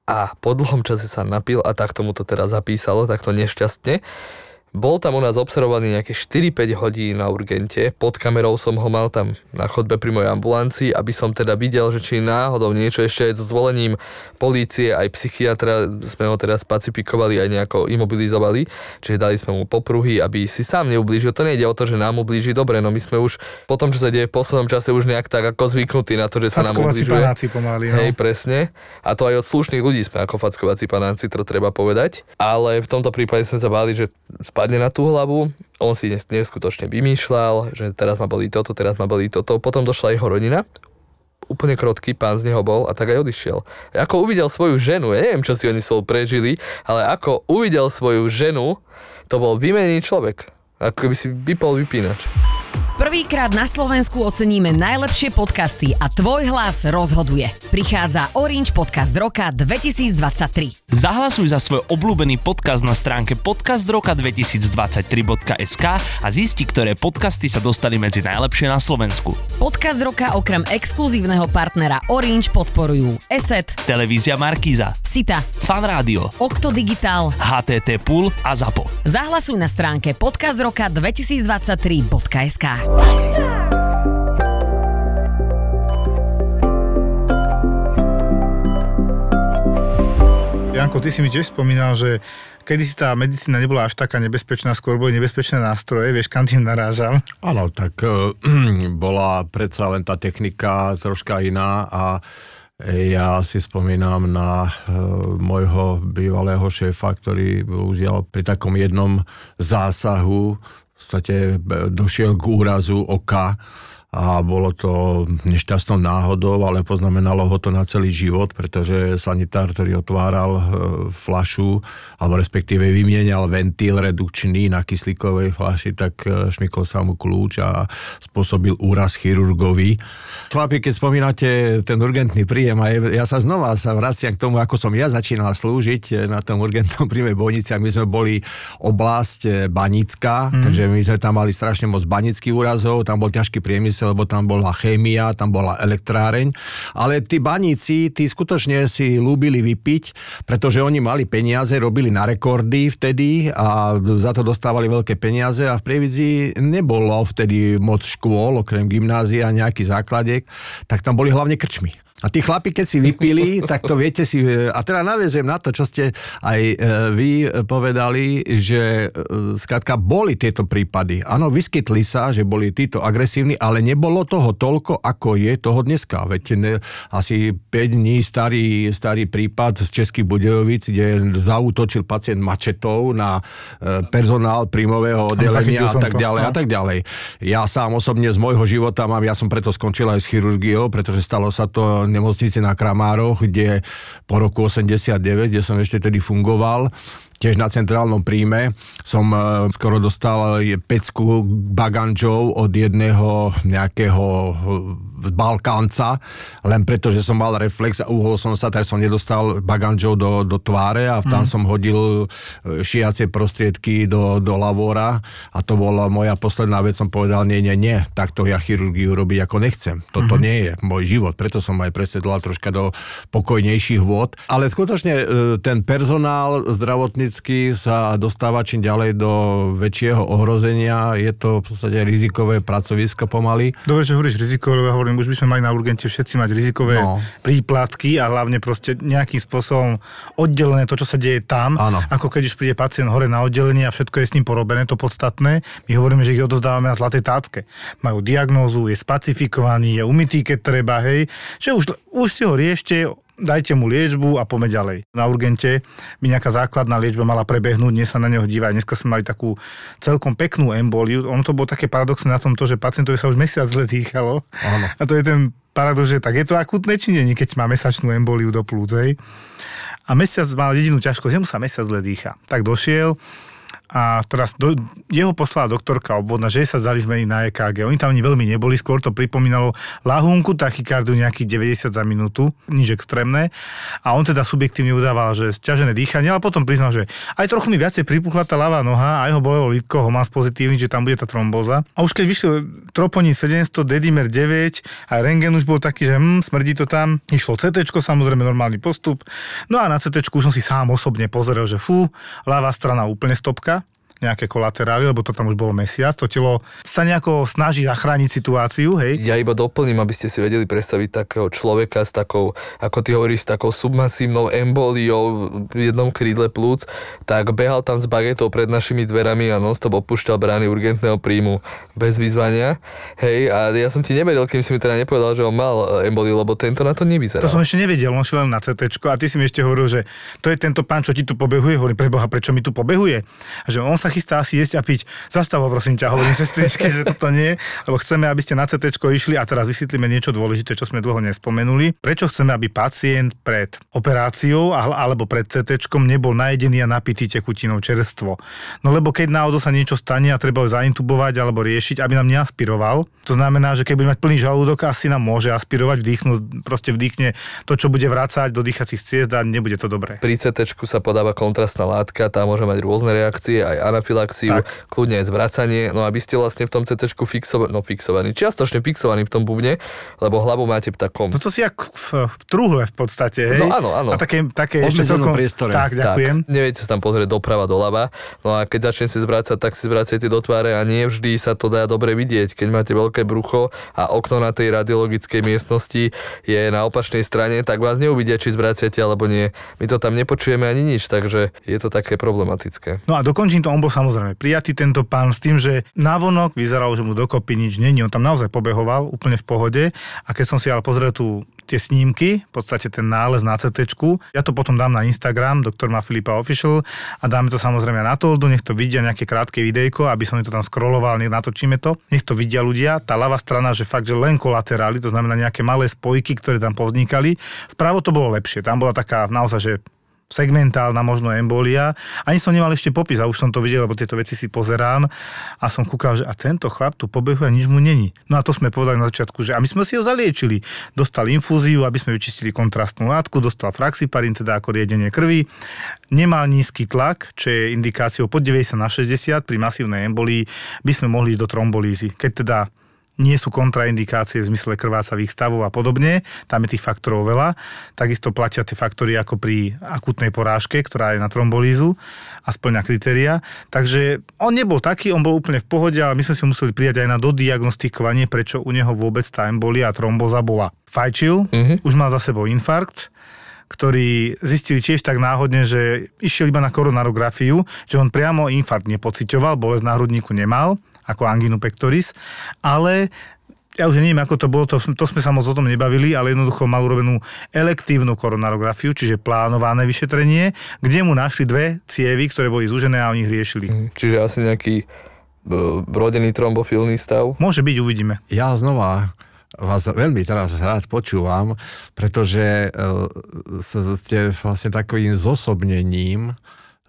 a po dlhom čase sa napil a tak tomu to teraz zapísalo, takto nešťastne. Bol tam u nás observovaný nejaké 4-5 hodín na urgente, pod kamerou som ho mal tam na chodbe pri mojej ambulancii, aby som teda videl, že či náhodou niečo ešte aj so zvolením polície, aj psychiatra sme ho teda spacifikovali, aj nejako imobilizovali, čiže dali sme mu popruhy, aby si sám neublížil. To nejde o to, že nám ublíži dobre, no my sme už po tom, čo sa deje v poslednom čase už nejak tak ako zvyknutí na to, že sa nám ublížuje. pomaly, no. Hej, presne. A to aj od slušných ľudí sme ako fackovací panáci, to treba povedať. Ale v tomto prípade sme sa báli, že spadne na tú hlavu, on si neskutočne vymýšľal, že teraz ma boli toto, teraz ma boli toto, potom došla jeho rodina, úplne krotký pán z neho bol a tak aj odišiel. Ako uvidel svoju ženu, ja neviem, čo si oni spolu prežili, ale ako uvidel svoju ženu, to bol vymenený človek. Ako by si vypol vypínač. Prvýkrát na Slovensku oceníme najlepšie podcasty a tvoj hlas rozhoduje. Prichádza Orange Podcast Roka 2023. Zahlasuj za svoj obľúbený podcast na stránke podcastroka2023.sk a zisti, ktoré podcasty sa dostali medzi najlepšie na Slovensku. Podcast Roka okrem exkluzívneho partnera Orange podporujú ESET, Televízia Markíza, Sita, Fan Rádio, Okto Digital, HTT Pool a ZAPO. Zahlasuj na stránke podcastroka2023.sk. Janko, ty si mi tiež spomínal, že kedy si tá medicína nebola až taká nebezpečná, skôr boli nebezpečné nástroje, vieš, kam tým narážam? Áno, tak uh, bola predsa len tá technika troška iná a ja si spomínam na uh, môjho bývalého šéfa, ktorý bohužiaľ pri takom jednom zásahu podstate došiel k úrazu oka a bolo to nešťastnou náhodou, ale poznamenalo ho to na celý život, pretože sanitár, ktorý otváral e, flašu, alebo respektíve vymienial ventil redukčný na kyslíkovej flaši, tak e, šmykol sa mu kľúč a spôsobil úraz chirurgovi. Chlapi, keď spomínate ten urgentný príjem, a ja sa znova sa vraciam k tomu, ako som ja začínal slúžiť na tom urgentnom príjme bojnici, my sme boli oblasť Banická, mm. takže my sme tam mali strašne moc banických úrazov, tam bol ťažký priemysel, priemysel, lebo tam bola chémia, tam bola elektráreň, ale tí baníci, tí skutočne si ľúbili vypiť, pretože oni mali peniaze, robili na rekordy vtedy a za to dostávali veľké peniaze a v Prievidzi nebolo vtedy moc škôl, okrem gymnázia, nejaký základiek, tak tam boli hlavne krčmy. A tí chlapi, keď si vypili, tak to viete si... A teda naviezem na to, čo ste aj e, vy povedali, že e, skrátka boli tieto prípady. Áno, vyskytli sa, že boli títo agresívni, ale nebolo toho toľko, ako je toho dneska. Veď ne, asi 5 dní starý, starý prípad z Českých Budejovic, kde zautočil pacient mačetou na e, personál príjmového oddelenia a tak ďalej a tak ďalej. Ja sám osobne z môjho života mám, ja som preto skončil aj s chirurgiou, pretože stalo sa to nemocnici na Kramároch, kde po roku 89, kde som ešte tedy fungoval, tiež na centrálnom príjme som e, skoro dostal pecku bagančov od jedného nejakého e, Balkánca, len preto, že som mal reflex a uhol som sa, tak som nedostal bagančov do, do tváre a tam mm. som hodil e, šiacie prostriedky do, do lavora a to bola moja posledná vec, som povedal, nie, nie, nie, takto ja chirurgiu robiť ako nechcem. Toto mm. nie je môj život, preto som aj presedlal troška do pokojnejších vôd. Ale skutočne ten personál zdravotný technicky sa dostáva čím ďalej do väčšieho ohrozenia. Je to v podstate rizikové pracovisko pomaly. Dobre, že hovoríš rizikové, hovorím, už by sme mali na urgente všetci mať rizikové no. príplatky a hlavne proste nejakým spôsobom oddelené to, čo sa deje tam, Áno. ako keď už príde pacient hore na oddelenie a všetko je s ním porobené, to podstatné. My hovoríme, že ich odozdávame na zlatej tácke. Majú diagnózu, je spacifikovaný, je umytý, keď treba, hej. Že už, už si ho riešte, dajte mu liečbu a poďme ďalej. Na urgente by nejaká základná liečba mala prebehnúť, dnes sa na neho dívať. Dneska sme mali takú celkom peknú emboliu. Ono to bolo také paradoxné na tom, to, že pacientovi sa už mesiac zle dýchalo. Áno. A to je ten paradox, že tak je to akutné či nie, keď má mesačnú emboliu do plúcej. A mesiac mal jedinú ťažkosť, že mu sa mesiac zle dýcha. Tak došiel, a teraz do, jeho poslala doktorka obvodná, že sa zdali zmeny na EKG. Oni tam ani veľmi neboli, skôr to pripomínalo lahúnku tachykardu nejakých 90 za minútu, nič extrémne. A on teda subjektívne udával, že stiažené dýchanie, ale potom priznal, že aj trochu mi viacej pripuchla tá ľavá noha, aj ho bolelo lítko, ho mám pozitívny, že tam bude tá tromboza. A už keď vyšiel troponín 700, dedimer 9 a rengen už bol taký, že hm, smrdí to tam. Išlo CT, samozrejme normálny postup. No a na CT už som si sám osobne pozrel, že fú, ľavá strana úplne stopka nejaké kolaterály, lebo to tam už bolo mesiac. To telo sa nejako snaží zachrániť situáciu, hej? Ja iba doplním, aby ste si vedeli predstaviť takého človeka s takou, ako ty hovoríš, s takou submasívnou emboliou v jednom krídle plúc, tak behal tam s bagetou pred našimi dverami a non-stop opúšťal brány urgentného príjmu bez vyzvania. Hej, a ja som ti nevedel, kým si mi teda nepovedal, že on mal e, emboliu, lebo tento na to nevyzeral. To som ešte nevedel, on šiel len na CT a ty si mi ešte hovoril, že to je tento pán, čo ti tu pobehuje. Hovorím, preboha, prečo mi tu pobehuje? A že on sa chystá asi jesť a piť. Zastavo, prosím ťa, hovorím sestričke, že toto nie, lebo chceme, aby ste na CT išli a teraz vysvetlíme niečo dôležité, čo sme dlho nespomenuli. Prečo chceme, aby pacient pred operáciou alebo pred CT nebol najedený a napitý tekutinou čerstvo? No lebo keď náhodou sa niečo stane a treba ho zaintubovať alebo riešiť, aby nám neaspiroval, to znamená, že keď bude mať plný žalúdok, asi nám môže aspirovať, vdýchnuť, proste vdýchne to, čo bude vrácať do dýchacích ciest a nebude to dobré. Pri CT sa podáva kontrastná látka, tá môže mať rôzne reakcie, aj anafilaxiu, tak. kľudne aj zvracanie, no aby ste vlastne v tom CT fixovaní, no fixovaní, čiastočne fixovaní v tom bubne, lebo hlavu máte v takom... No to si jak v, v truhle v podstate, hej? No áno, áno. A také, také ešte celkom... priestore. Tak, ďakujem. Tak, neviete sa tam pozrieť doprava, doľava, no a keď začne si zvracať, tak si zvracajte do tváre a nie vždy sa to dá dobre vidieť, keď máte veľké brucho a okno na tej radiologickej miestnosti je na opačnej strane, tak vás neuvidia, či zvraciate alebo nie. My to tam nepočujeme ani nič, takže je to také problematické. No a dokončím to, on bol samozrejme prijatý tento pán s tým, že návonok vyzeralo, že mu dokopy nič není, on tam naozaj pobehoval úplne v pohode a keď som si ale pozrel tú tie snímky, v podstate ten nález na CT. Ja to potom dám na Instagram, doktor má Filipa Official a dáme to samozrejme na Toldo, nech to vidia nejaké krátke videjko, aby som to tam scrolloval, nech natočíme to. Nech to vidia ľudia. Tá ľavá strana, že fakt, že len kolaterály, to znamená nejaké malé spojky, ktoré tam povznikali. Vpravo to bolo lepšie. Tam bola taká naozaj, že segmentálna možno embolia. Ani som nemal ešte popis a už som to videl, lebo tieto veci si pozerám a som kúkal, že a tento chlap tu pobehuje a nič mu není. No a to sme povedali na začiatku, že a my sme si ho zaliečili. Dostal infúziu, aby sme vyčistili kontrastnú látku, dostal fraxiparin, teda ako riedenie krvi, nemal nízky tlak, čo je indikáciou pod 90 na 60, pri masívnej embolii by sme mohli ísť do trombolízy. Keď teda nie sú kontraindikácie v zmysle krvácavých stavov a podobne, tam je tých faktorov veľa. Takisto platia tie faktory ako pri akutnej porážke, ktorá je na trombolízu a splňa kritéria. Takže on nebol taký, on bol úplne v pohode, ale my sme si museli prijať aj na dodiagnostikovanie, prečo u neho vôbec tá embolia a tromboza bola. Fajčil, mm-hmm. už mal za sebou infarkt, ktorý zistili tiež tak náhodne, že išiel iba na koronarografiu, že on priamo infarkt nepocitoval, bolesť na hrudníku nemal ako anginu pectoris, ale ja už neviem, ako to bolo, to, to sme sa moc o tom nebavili, ale jednoducho mal urobenú elektívnu koronarografiu, čiže plánované vyšetrenie, kde mu našli dve cievy, ktoré boli zúžené a oni ich riešili. Mm, čiže asi nejaký e, rodený trombofilný stav? Môže byť, uvidíme. Ja znova vás veľmi teraz rád počúvam, pretože e, ste vlastne takovým zosobnením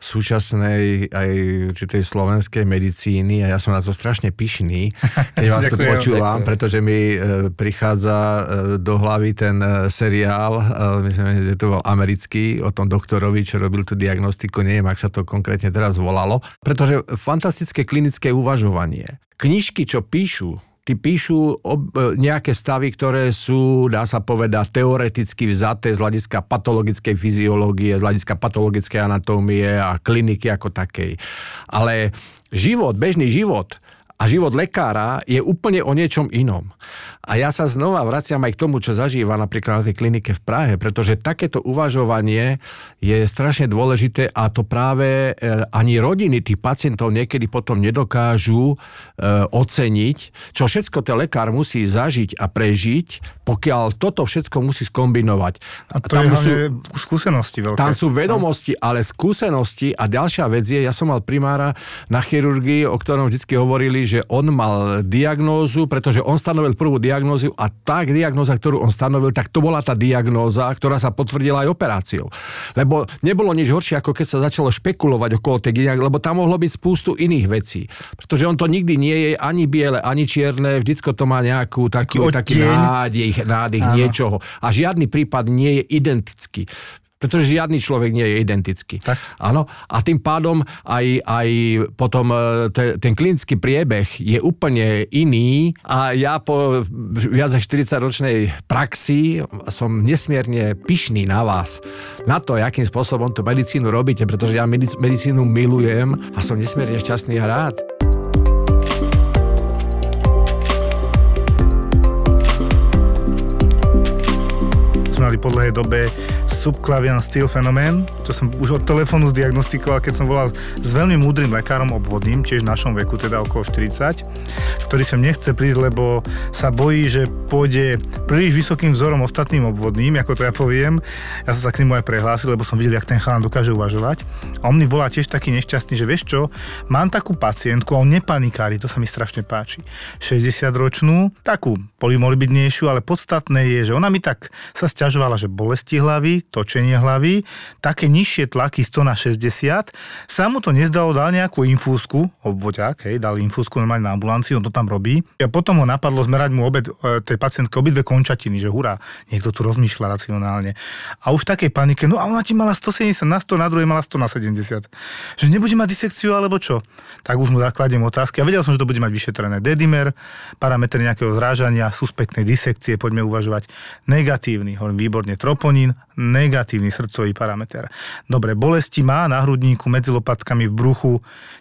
súčasnej aj určitej slovenskej medicíny a ja som na to strašne pyšný, keď vás tu počúvam, ďakujem. pretože mi e, prichádza e, do hlavy ten e, seriál, myslím, že to bol americký, o tom doktorovi, čo robil tú diagnostiku, neviem, ak sa to konkrétne teraz volalo, pretože fantastické klinické uvažovanie. Knižky, čo píšu, tí píšu ob, e, nejaké stavy, ktoré sú, dá sa povedať, teoreticky vzaté z hľadiska patologickej fyziológie, z hľadiska patologickej anatómie a kliniky ako takej. Ale život, bežný život a život lekára je úplne o niečom inom. A ja sa znova vraciam aj k tomu, čo zažíva napríklad na tej klinike v Prahe, pretože takéto uvažovanie je strašne dôležité a to práve e, ani rodiny tých pacientov niekedy potom nedokážu e, oceniť, čo všetko ten lekár musí zažiť a prežiť, pokiaľ toto všetko musí skombinovať. A to tam je sú, skúsenosti veľké. Tam sú vedomosti, ale skúsenosti a ďalšia vec je, ja som mal primára na chirurgii, o ktorom vždy hovorili, že on mal diagnózu, pretože on stanovil prvú diagnózu a tá diagnóza, ktorú on stanovil, tak to bola tá diagnóza, ktorá sa potvrdila aj operáciou. Lebo nebolo nič horšie, ako keď sa začalo špekulovať okolo tej diagnózy, lebo tam mohlo byť spústu iných vecí. Pretože on to nikdy nie je ani biele, ani čierne, vždycko to má nejakú takú, taký nádej, nádych niečoho. A žiadny prípad nie je identický pretože žiadny človek nie je identický. Tak. Áno? A tým pádom aj, aj potom e, te, ten klinický priebeh je úplne iný a ja po viac ako 40 ročnej praxi som nesmierne pyšný na vás, na to, akým spôsobom tú medicínu robíte, pretože ja medicínu milujem a som nesmierne šťastný a rád. mali po dlhej dobe subclavian steel fenomén, čo som už od telefónu zdiagnostikoval, keď som volal s veľmi múdrym lekárom obvodným, tiež v našom veku, teda okolo 40, ktorý sem nechce prísť, lebo sa bojí, že pôjde príliš vysokým vzorom ostatným obvodným, ako to ja poviem. Ja som sa k nemu aj prehlásil, lebo som videl, jak ten chalán dokáže uvažovať. A on mi volá tiež taký nešťastný, že vieš čo, mám takú pacientku a on nepanikári, to sa mi strašne páči. 60 ročnú, takú polymolibidnejšiu, ale podstatné je, že ona mi tak sa stiažovala, že bolesti hlavy, točenie hlavy, také nižšie tlaky 100 na 60, sa mu to nezdalo, dal nejakú infúzku, obvoďák, hej, dal infúzku normálne na ambulancii, on to tam robí. A potom ho napadlo zmerať mu obed, e, tej pacientke obidve končatiny, že hurá, niekto tu rozmýšľa racionálne. A už v takej panike, no a ona ti mala 170 na 100, na druhej mala 100 na 70. Že nebude mať disekciu alebo čo? Tak už mu zakladiem otázky. A vedel som, že to bude mať vyšetrené dedimer, parametre nejakého zrážania, suspektnej disekcie, poďme uvažovať. Negatívny, hovorím výborne, troponín, negatívny srdcový parameter. Dobre, bolesti má na hrudníku, medzi lopatkami, v bruchu.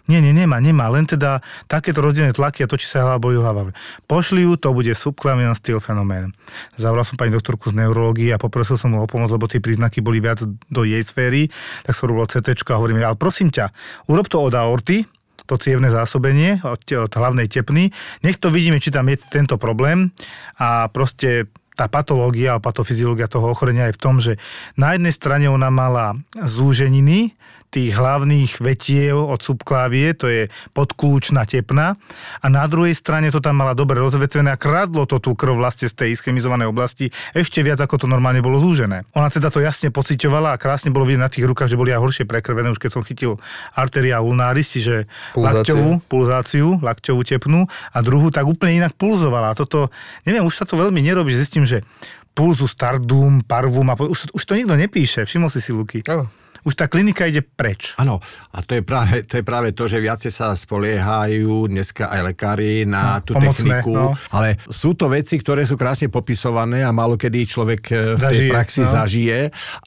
Nie, nie, nemá, nemá, len teda takéto rozdelené tlaky a to, či sa hlava boli hlava. Pošli ju, to bude subclavian styl fenomén. Zavolal som pani doktorku z neurológie a poprosil som mu o pomoc, lebo tie príznaky boli viac do jej sféry, tak som robil CT a hovorím, ale prosím ťa, urob to od aorty, to cievne zásobenie od, od hlavnej tepny. Nech to vidíme, či tam je tento problém a proste tá patológia a patofyziológia toho ochorenia je v tom, že na jednej strane ona mala zúženiny, tých hlavných vetiev od subklávie, to je podkľúčna tepna a na druhej strane to tam mala dobre rozvetvené a kradlo to tú krv vlastne z tej ischemizovanej oblasti ešte viac ako to normálne bolo zúžené. Ona teda to jasne pocitovala a krásne bolo vidieť na tých rukách, že boli aj horšie prekrvené, už keď som chytil arteria ulnaris, čiže lakťovú pulzáciu, lakťovú tepnu a druhú tak úplne inak pulzovala. A toto, neviem, už sa to veľmi nerobí, že zistím, že pulzu stardum, parvum a už, už to nikto nepíše, všimol si si Luky. Oh už tá klinika ide preč. Áno, a to je, práve, to je práve to, že viacej sa spoliehajú dneska aj lekári na no, tú pomocné, techniku, no. ale sú to veci, ktoré sú krásne popisované a málo kedy človek e, v zažije, tej praxi no. zažije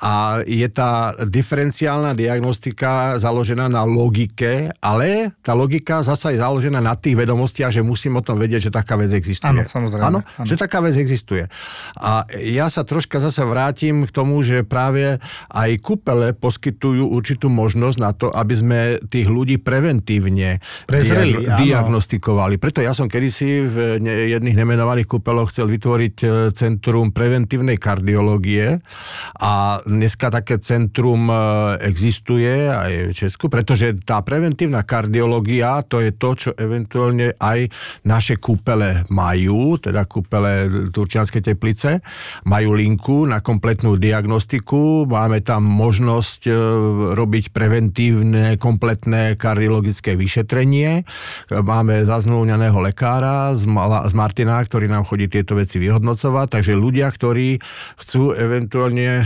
a je tá diferenciálna diagnostika založená na logike, ale tá logika zasa je založená na tých vedomostiach, že musím o tom vedieť, že taká vec existuje. Áno, samozrejme. Áno, že taká vec existuje. A ja sa troška zase vrátim k tomu, že práve aj kúpele poskytujú poskytujú určitú možnosť na to, aby sme tých ľudí preventívne Prezreli, diag- diagnostikovali. Preto ja som kedysi v jedných nemenovaných kúpeloch chcel vytvoriť e, centrum preventívnej kardiológie a dneska také centrum e, existuje aj v Česku, pretože tá preventívna kardiológia to je to, čo eventuálne aj naše kúpele majú, teda kúpele Turčianskej teplice, majú linku na kompletnú diagnostiku, máme tam možnosť robiť preventívne, kompletné kardiologické vyšetrenie. Máme zaznúňaného lekára z, z Martina, ktorý nám chodí tieto veci vyhodnocovať, takže ľudia, ktorí chcú eventuálne e,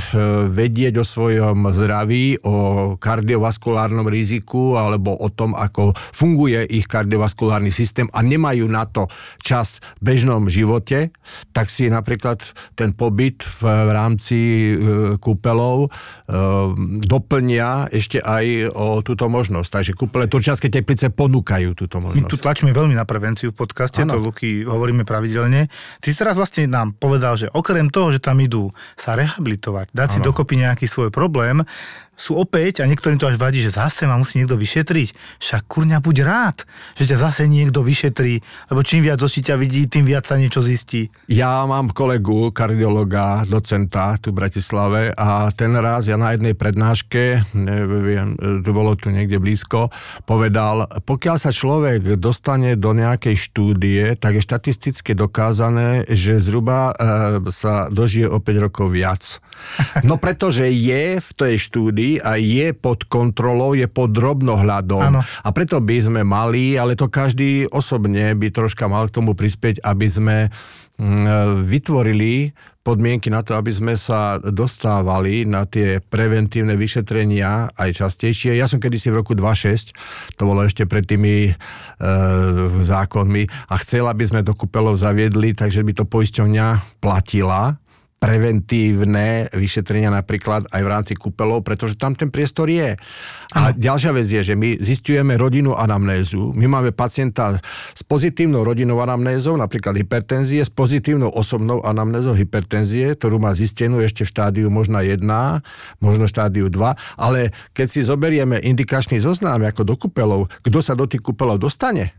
vedieť o svojom zdraví, o kardiovaskulárnom riziku alebo o tom, ako funguje ich kardiovaskulárny systém a nemajú na to čas v bežnom živote, tak si napríklad ten pobyt v, v rámci e, kúpelov e, do doplnia ešte aj o túto možnosť. Takže kúpele Turčianske teplice ponúkajú túto možnosť. My tu tlačíme veľmi na prevenciu v podcaste, ano. to Luky hovoríme pravidelne. Ty si teraz vlastne nám povedal, že okrem toho, že tam idú sa rehabilitovať, dať ano. si dokopy nejaký svoj problém, sú opäť, a niektorým to až vadí, že zase ma musí niekto vyšetriť. Však kurňa, buď rád, že ťa zase niekto vyšetrí, lebo čím viac očí ťa vidí, tým viac sa niečo zistí. Ja mám kolegu, kardiologa, docenta tu v Bratislave a ten raz ja na jednej prednáške, neviem, to bolo tu niekde blízko, povedal, pokiaľ sa človek dostane do nejakej štúdie, tak je štatisticky dokázané, že zhruba e, sa dožije o 5 rokov viac. No pretože je v tej štúdii a je pod kontrolou, je pod drobnohľadom. Ano. A preto by sme mali, ale to každý osobne by troška mal k tomu prispieť, aby sme mm, vytvorili podmienky na to, aby sme sa dostávali na tie preventívne vyšetrenia aj častejšie. Ja som kedysi v roku 2006, to bolo ešte pred tými e, zákonmi, a chcel, aby sme do kúpelov zaviedli, takže by to poisťovňa platila preventívne vyšetrenia napríklad aj v rámci kúpelov, pretože tam ten priestor je. A ano. ďalšia vec je, že my zistujeme rodinu anamnézu. My máme pacienta s pozitívnou rodinnou anamnézou, napríklad hypertenzie, s pozitívnou osobnou anamnézou hypertenzie, ktorú má zistenú ešte v štádiu možno 1, možno štádiu 2, ale keď si zoberieme indikačný zoznam ako do kúpelov, kto sa do tých kúpelov dostane,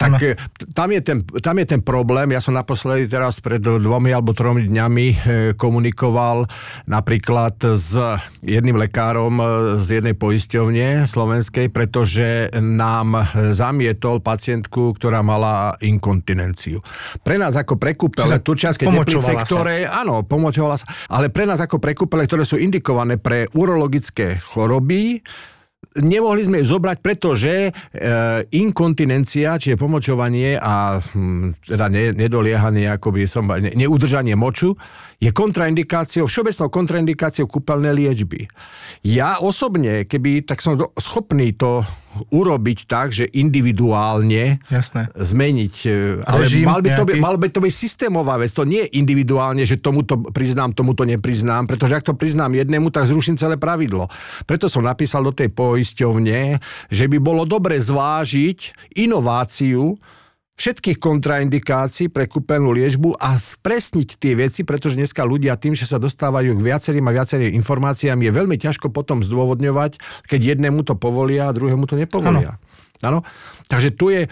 tak ano. tam je, ten, tam je ten problém. Ja som naposledy teraz pred dvomi alebo tromi dňami e, komunikoval napríklad s jedným lekárom e, z jednej poisťovne slovenskej, pretože nám zamietol pacientku, ktorá mala inkontinenciu. Pre nás ako prekúpele turčianske teplice, ktoré, áno, pomočovala sa, ale pre nás ako prekúpele, ktoré sú indikované pre urologické choroby, nemohli sme ju zobrať, pretože e, inkontinencia, čiže pomočovanie a hm, teda ne, nedoliehanie, akoby som, ne, neudržanie moču, je kontraindikáciou, všeobecnou kontraindikáciou kúpeľnej liečby. Ja osobne, keby, tak som schopný to urobiť tak, že individuálne Jasné. zmeniť. E, ale Režim mal by, to by, mal by to byť systémová vec. To nie je individuálne, že tomuto priznám, tomuto nepriznám, pretože ak to priznám jednému, tak zruším celé pravidlo. Preto som napísal do tej poisťovne, že by bolo dobre zvážiť inováciu, všetkých kontraindikácií pre kúpenú liežbu a spresniť tie veci, pretože dneska ľudia tým, že sa dostávajú k viacerým a viacerým informáciám, je veľmi ťažko potom zdôvodňovať, keď jednému to povolia a druhému to nepovolia. Ano. Áno. Takže tu je e,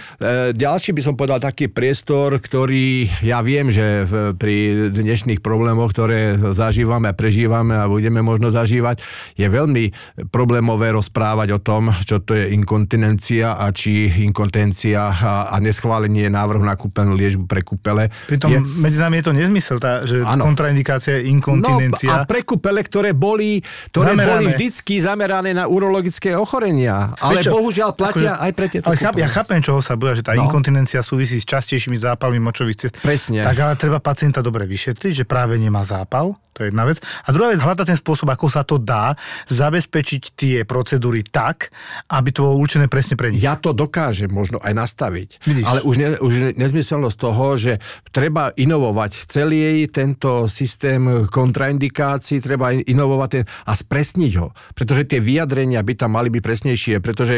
ďalší, by som povedal, taký priestor, ktorý ja viem, že v, pri dnešných problémoch, ktoré zažívame a prežívame a budeme možno zažívať, je veľmi problémové rozprávať o tom, čo to je inkontinencia a či inkontencia a, a neschválenie návrhu na kúpenú liežbu pre kúpele. Pritom je, medzi nami je to nezmysel, tá, že ano. kontraindikácia je inkontinencia. No, a pre kúpele, ktoré boli, ktoré zamerané. boli vždycky zamerané na urologické ochorenia. Ale bohužiaľ platia akože, aj pre tieto Ale cháp, ja chápem, čoho sa bude, že tá no. inkontinencia súvisí s častejšími zápalmi močových cest. Presne. Tak ale treba pacienta dobre vyšetriť, že práve nemá zápal, to je jedna vec. A druhá vec, hľadať ten spôsob, ako sa to dá zabezpečiť tie procedúry tak, aby to bolo určené presne pre nich. Ja to dokážem možno aj nastaviť. Vidíš. Ale už, ne, už nezmyselnosť toho, že treba inovovať celý tento systém kontraindikácií, treba inovovať ten, a spresniť ho. Pretože tie vyjadrenia by tam mali byť presnejšie, pretože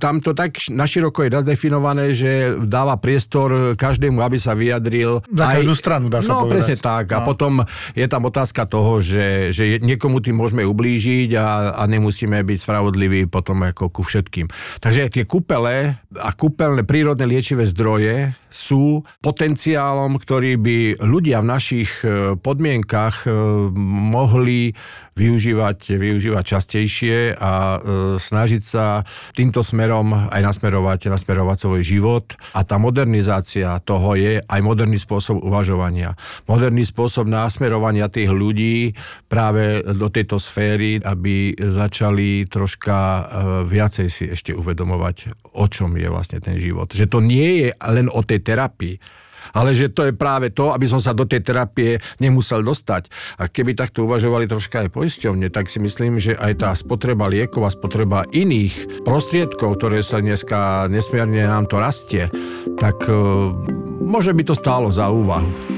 tam to tak naširoko je zadefinované, že dáva priestor každému, aby sa vyjadril. Na aj, každú stranu dá sa No povedať. presne tak. No. A potom je tam otázka toho, že, že niekomu tým môžeme ublížiť a, a nemusíme byť spravodliví potom ako ku všetkým. Takže tie kúpele a kúpeľné prírodné liečivé zdroje sú potenciálom, ktorý by ľudia v našich e, podmienkach e, mohli využívať, využívať častejšie a e, snažiť sa týmto smerom aj nasmerovať, nasmerovať svoj život. A tá modernizácia toho je aj moderný spôsob uvažovania. Moderný spôsob nasmerovania tých ľudí práve do tejto sféry, aby začali troška viacej si ešte uvedomovať, o čom je vlastne ten život. Že to nie je len o tej terapii, ale že to je práve to, aby som sa do tej terapie nemusel dostať. A keby takto uvažovali troška aj poisťovne, tak si myslím, že aj tá spotreba liekov a spotreba iných prostriedkov, ktoré sa dneska nesmierne nám to rastie, tak uh, môže by to stálo za úvahu